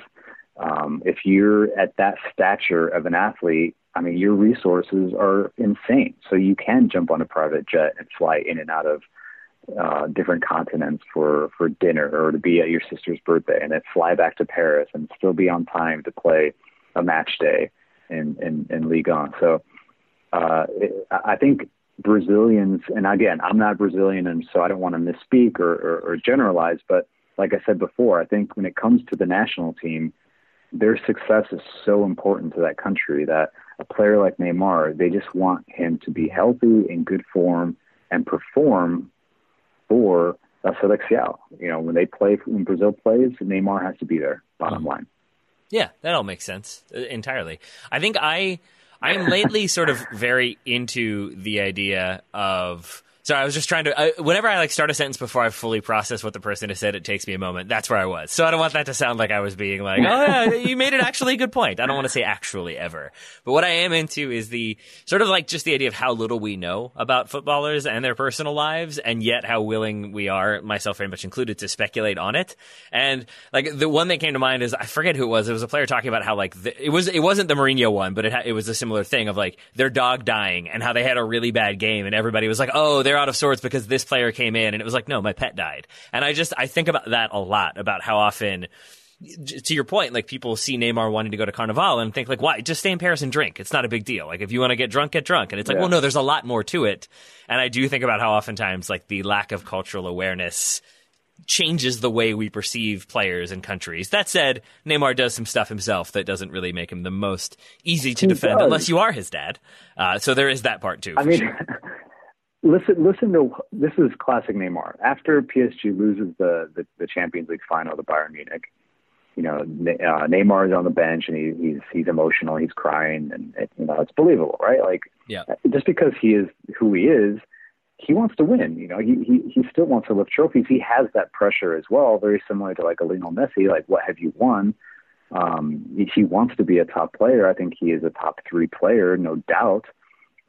Um, if you're at that stature of an athlete, I mean, your resources are insane. So you can jump on a private jet and fly in and out of uh, different continents for, for dinner or to be at your sister's birthday and then fly back to Paris and still be on time to play a match day in, in, in Ligue 1. So uh, it, I think Brazilians, and again, I'm not Brazilian, and so I don't want to misspeak or, or, or generalize, but like I said before, I think when it comes to the national team, their success is so important to that country that a player like Neymar, they just want him to be healthy, in good form, and perform for La Selección. You know, when they play, when Brazil plays, Neymar has to be there, bottom line. Yeah, that all makes sense uh, entirely. I think I I am lately sort of very into the idea of. So I was just trying to. I, whenever I like start a sentence before I fully process what the person has said, it takes me a moment. That's where I was. So I don't want that to sound like I was being like, "Oh yeah, you made an actually a good point." I don't want to say actually ever. But what I am into is the sort of like just the idea of how little we know about footballers and their personal lives, and yet how willing we are, myself very much included, to speculate on it. And like the one that came to mind is I forget who it was. It was a player talking about how like the, it was it wasn't the Mourinho one, but it ha- it was a similar thing of like their dog dying and how they had a really bad game, and everybody was like, "Oh, they're out of sorts because this player came in," and it was like, "No, my pet died." And I just I think about that a lot about how often to your point, like people see Neymar wanting to go to Carnival and think like, why? Just stay in Paris and drink. It's not a big deal. Like if you want to get drunk, get drunk. And it's like, Yeah. well, no, there's a lot more to it. And I do think about how oftentimes like the lack of cultural awareness changes the way we perceive players and countries. That said, Neymar does some stuff himself that doesn't really make him the most easy to He defend does. unless you are his dad. Uh, so there is that part too. I mean, sure. listen, listen to this is classic Neymar. After PSG loses the, the, the Champions League final to Bayern Munich, you know, uh, Neymar is on the bench and he, he's he's emotional, he's crying, and it, you know it's believable, right? Like, Yeah. just because he is who he is, he wants to win. You know, he he he still wants to lift trophies. He has that pressure as well, very similar to like a Lionel Messi. Like, what have you won? Um, he, he wants to be a top player. I think he is a top three player, no doubt.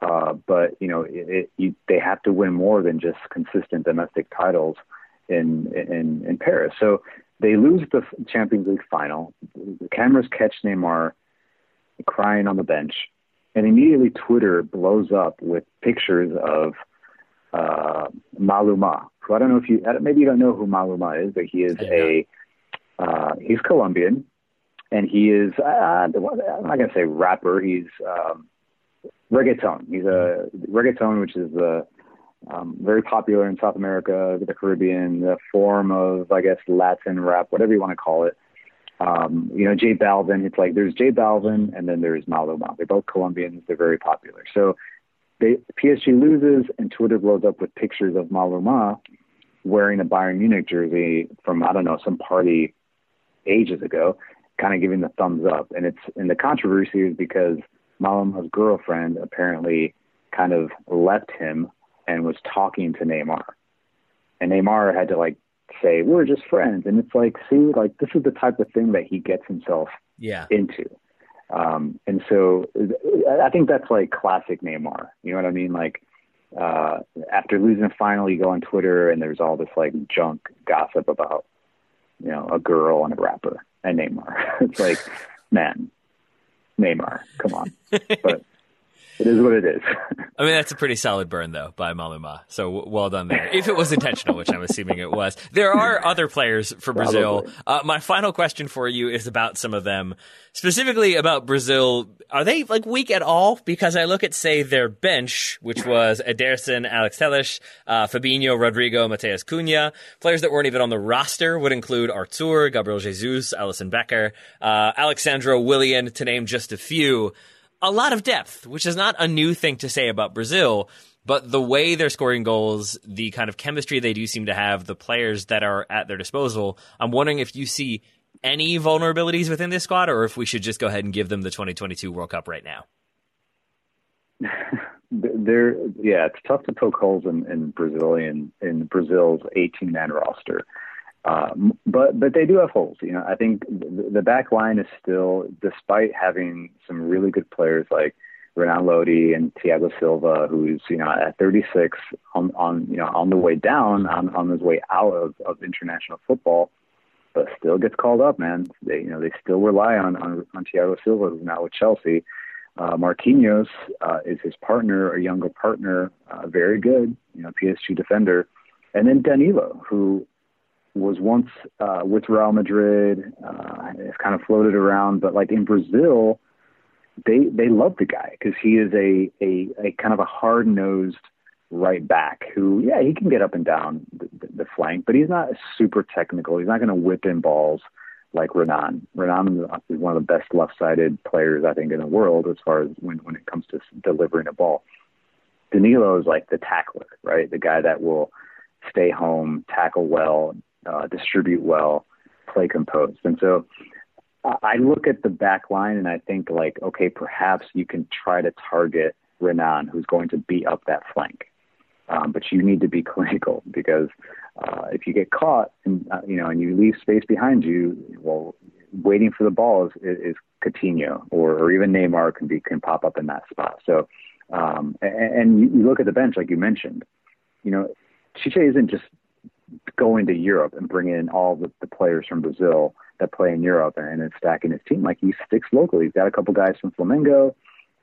Uh, but you know, it, it, you, they have to win more than just consistent domestic titles in in in Paris. So they lose the Champions League final. The cameras catch Neymar crying on the bench, and immediately Twitter blows up with pictures of uh, Maluma. Who I don't know if you maybe you don't know who Maluma is, but he is a uh, he's Colombian, and he is uh, I'm not gonna say rapper. He's um, reggaeton. He's a reggaeton, which is the um, very popular in South America, the Caribbean, the form of, I guess, Latin rap, whatever you want to call it. Um, you know, J Balvin, it's like there's J Balvin and then there's Maluma. They're both Colombians. They're very popular. So they, PSG loses and Twitter blows up with pictures of Maluma wearing a Bayern Munich jersey from, I don't know, some party ages ago, kind of giving the thumbs up. And it's, and the controversy is because Maluma's girlfriend apparently kind of left him and was talking to Neymar. And Neymar had to like say, We're just friends. And it's like, see, like this is the type of thing that he gets himself yeah. into. Um, and so I think that's like classic Neymar. You know what I mean? Like uh, after losing a final, you go on Twitter and there's all this like junk gossip about, you know, a girl and a rapper and Neymar. it's like, man, Neymar, come on. But it is what it is. I mean, that's a pretty solid burn, though, by Maluma. So w- well done there. If it was intentional, which I'm assuming it was. There are other players for Brazil. Uh, my final question for you is about some of them, specifically about Brazil. Are they like weak at all? Because I look at, say, their bench, which was Ederson, Alex Telles, uh, Fabinho, Rodrigo, Matheus Cunha. Players that weren't even on the roster would include Artur, Gabriel Jesus, Alisson Becker, uh, Alex Sandro Willian, to name just a few a lot of depth, which is not a new thing to say about Brazil. But the way they're scoring goals, the kind of chemistry they do seem to have, the players that are at their disposal, I'm wondering if you see any vulnerabilities within this squad, or if we should just go ahead and give them the 2022 World Cup right now. there, yeah, it's tough to poke holes in, in Brazilian in Brazil's 18 man roster. Um, but but they do have holes. You know, I think the, the back line is still, despite having some really good players like Renan Lodi and Thiago Silva, who's you know at 36 on on you know on the way down on on his way out of, of international football, but still gets called up. Man, they you know they still rely on on, on Thiago Silva, who's now with Chelsea. Uh, Marquinhos uh, is his partner, a younger partner, uh, very good, you know, PSG defender, and then Danilo, who was once uh, with Real Madrid. Uh, it's kind of floated around, but like in Brazil, they they love the guy because he is a, a a kind of a hard nosed right back who, yeah, he can get up and down the, the, flank, but he's not super technical. He's not going to whip in balls like Renan. Renan is one of the best left sided players I think in the world as far as when when it comes to delivering a ball. Danilo is like the tackler, right? The guy that will stay home, tackle well, uh, distribute well, play composed. And so I look at the back line and I think like, okay, perhaps you can try to target Renan, who's going to beat up that flank. Um, but you need to be clinical because uh, if you get caught and uh, you know and you leave space behind you, well, waiting for the ball is, is Coutinho or, or even Neymar can be can pop up in that spot. So um, and, and you, look at the bench like you mentioned, you know, Tite isn't just going to Europe and bringing in all the, the players from Brazil that play in Europe and, and stacking his team. Like he sticks locally. He's got a couple guys from Flamengo,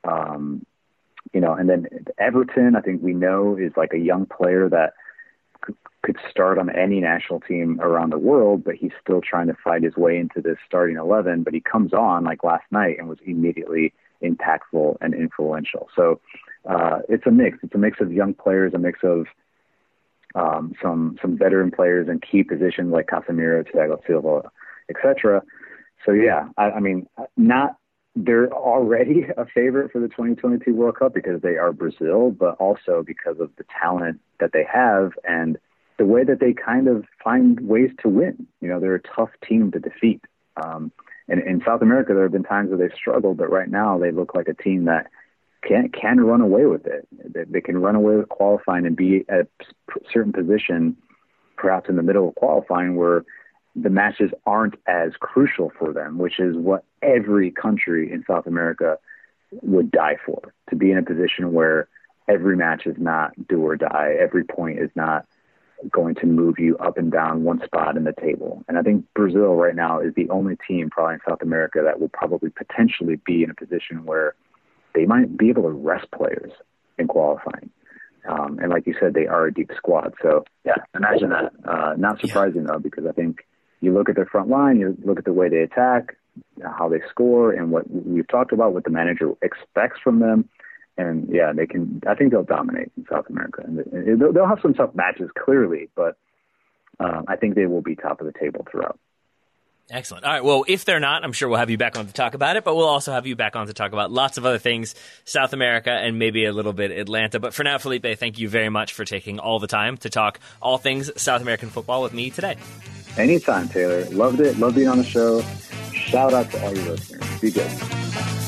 um, you know, and then Everton. I think we know is like a young player that could, start on any national team around the world, but he's still trying to fight his way into this starting eleven. But he comes on like last night and was immediately impactful and influential. So uh, it's a mix. It's a mix of young players, a mix of um, some some veteran players in key positions like Casemiro, Thiago Silva, etc. So yeah, I, I mean, not they're already a favorite for the 2022 World Cup because they are Brazil, but also because of the talent that they have and the way that they kind of find ways to win. You know, they're a tough team to defeat. Um, and in South America, there have been times where they've struggled, but right now they look like a team that can can run away with it. They, they can run away with qualifying and be at a certain position, perhaps in the middle of qualifying, where the matches aren't as crucial for them, which is what every country in South America would die for. To be in a position where every match is not do or die, every point is not going to move you up and down one spot in the table. And I think Brazil right now is the only team probably in South America that will probably potentially be in a position where they might be able to rest players in qualifying. Um, and like you said, they are a deep squad. So yeah, imagine that. Uh, not surprising yeah. though, because I think you look at their front line, you look at the way they attack, how they score, and what we've talked about, what the manager expects from them. And yeah, they can. I think they'll dominate in South America, and they'll have some tough matches clearly, but um, I think they will be top of the table throughout. Excellent. All right. Well, if they're not, I'm sure we'll have you back on to talk about it, but we'll also have you back on to talk about lots of other things, South America and maybe a little bit Atlanta. But for now, Felipe, thank you very much for taking all the time to talk all things South American football with me today. Anytime, Taylor. Loved it. Love being on the show. Shout out to all your listeners. Be good.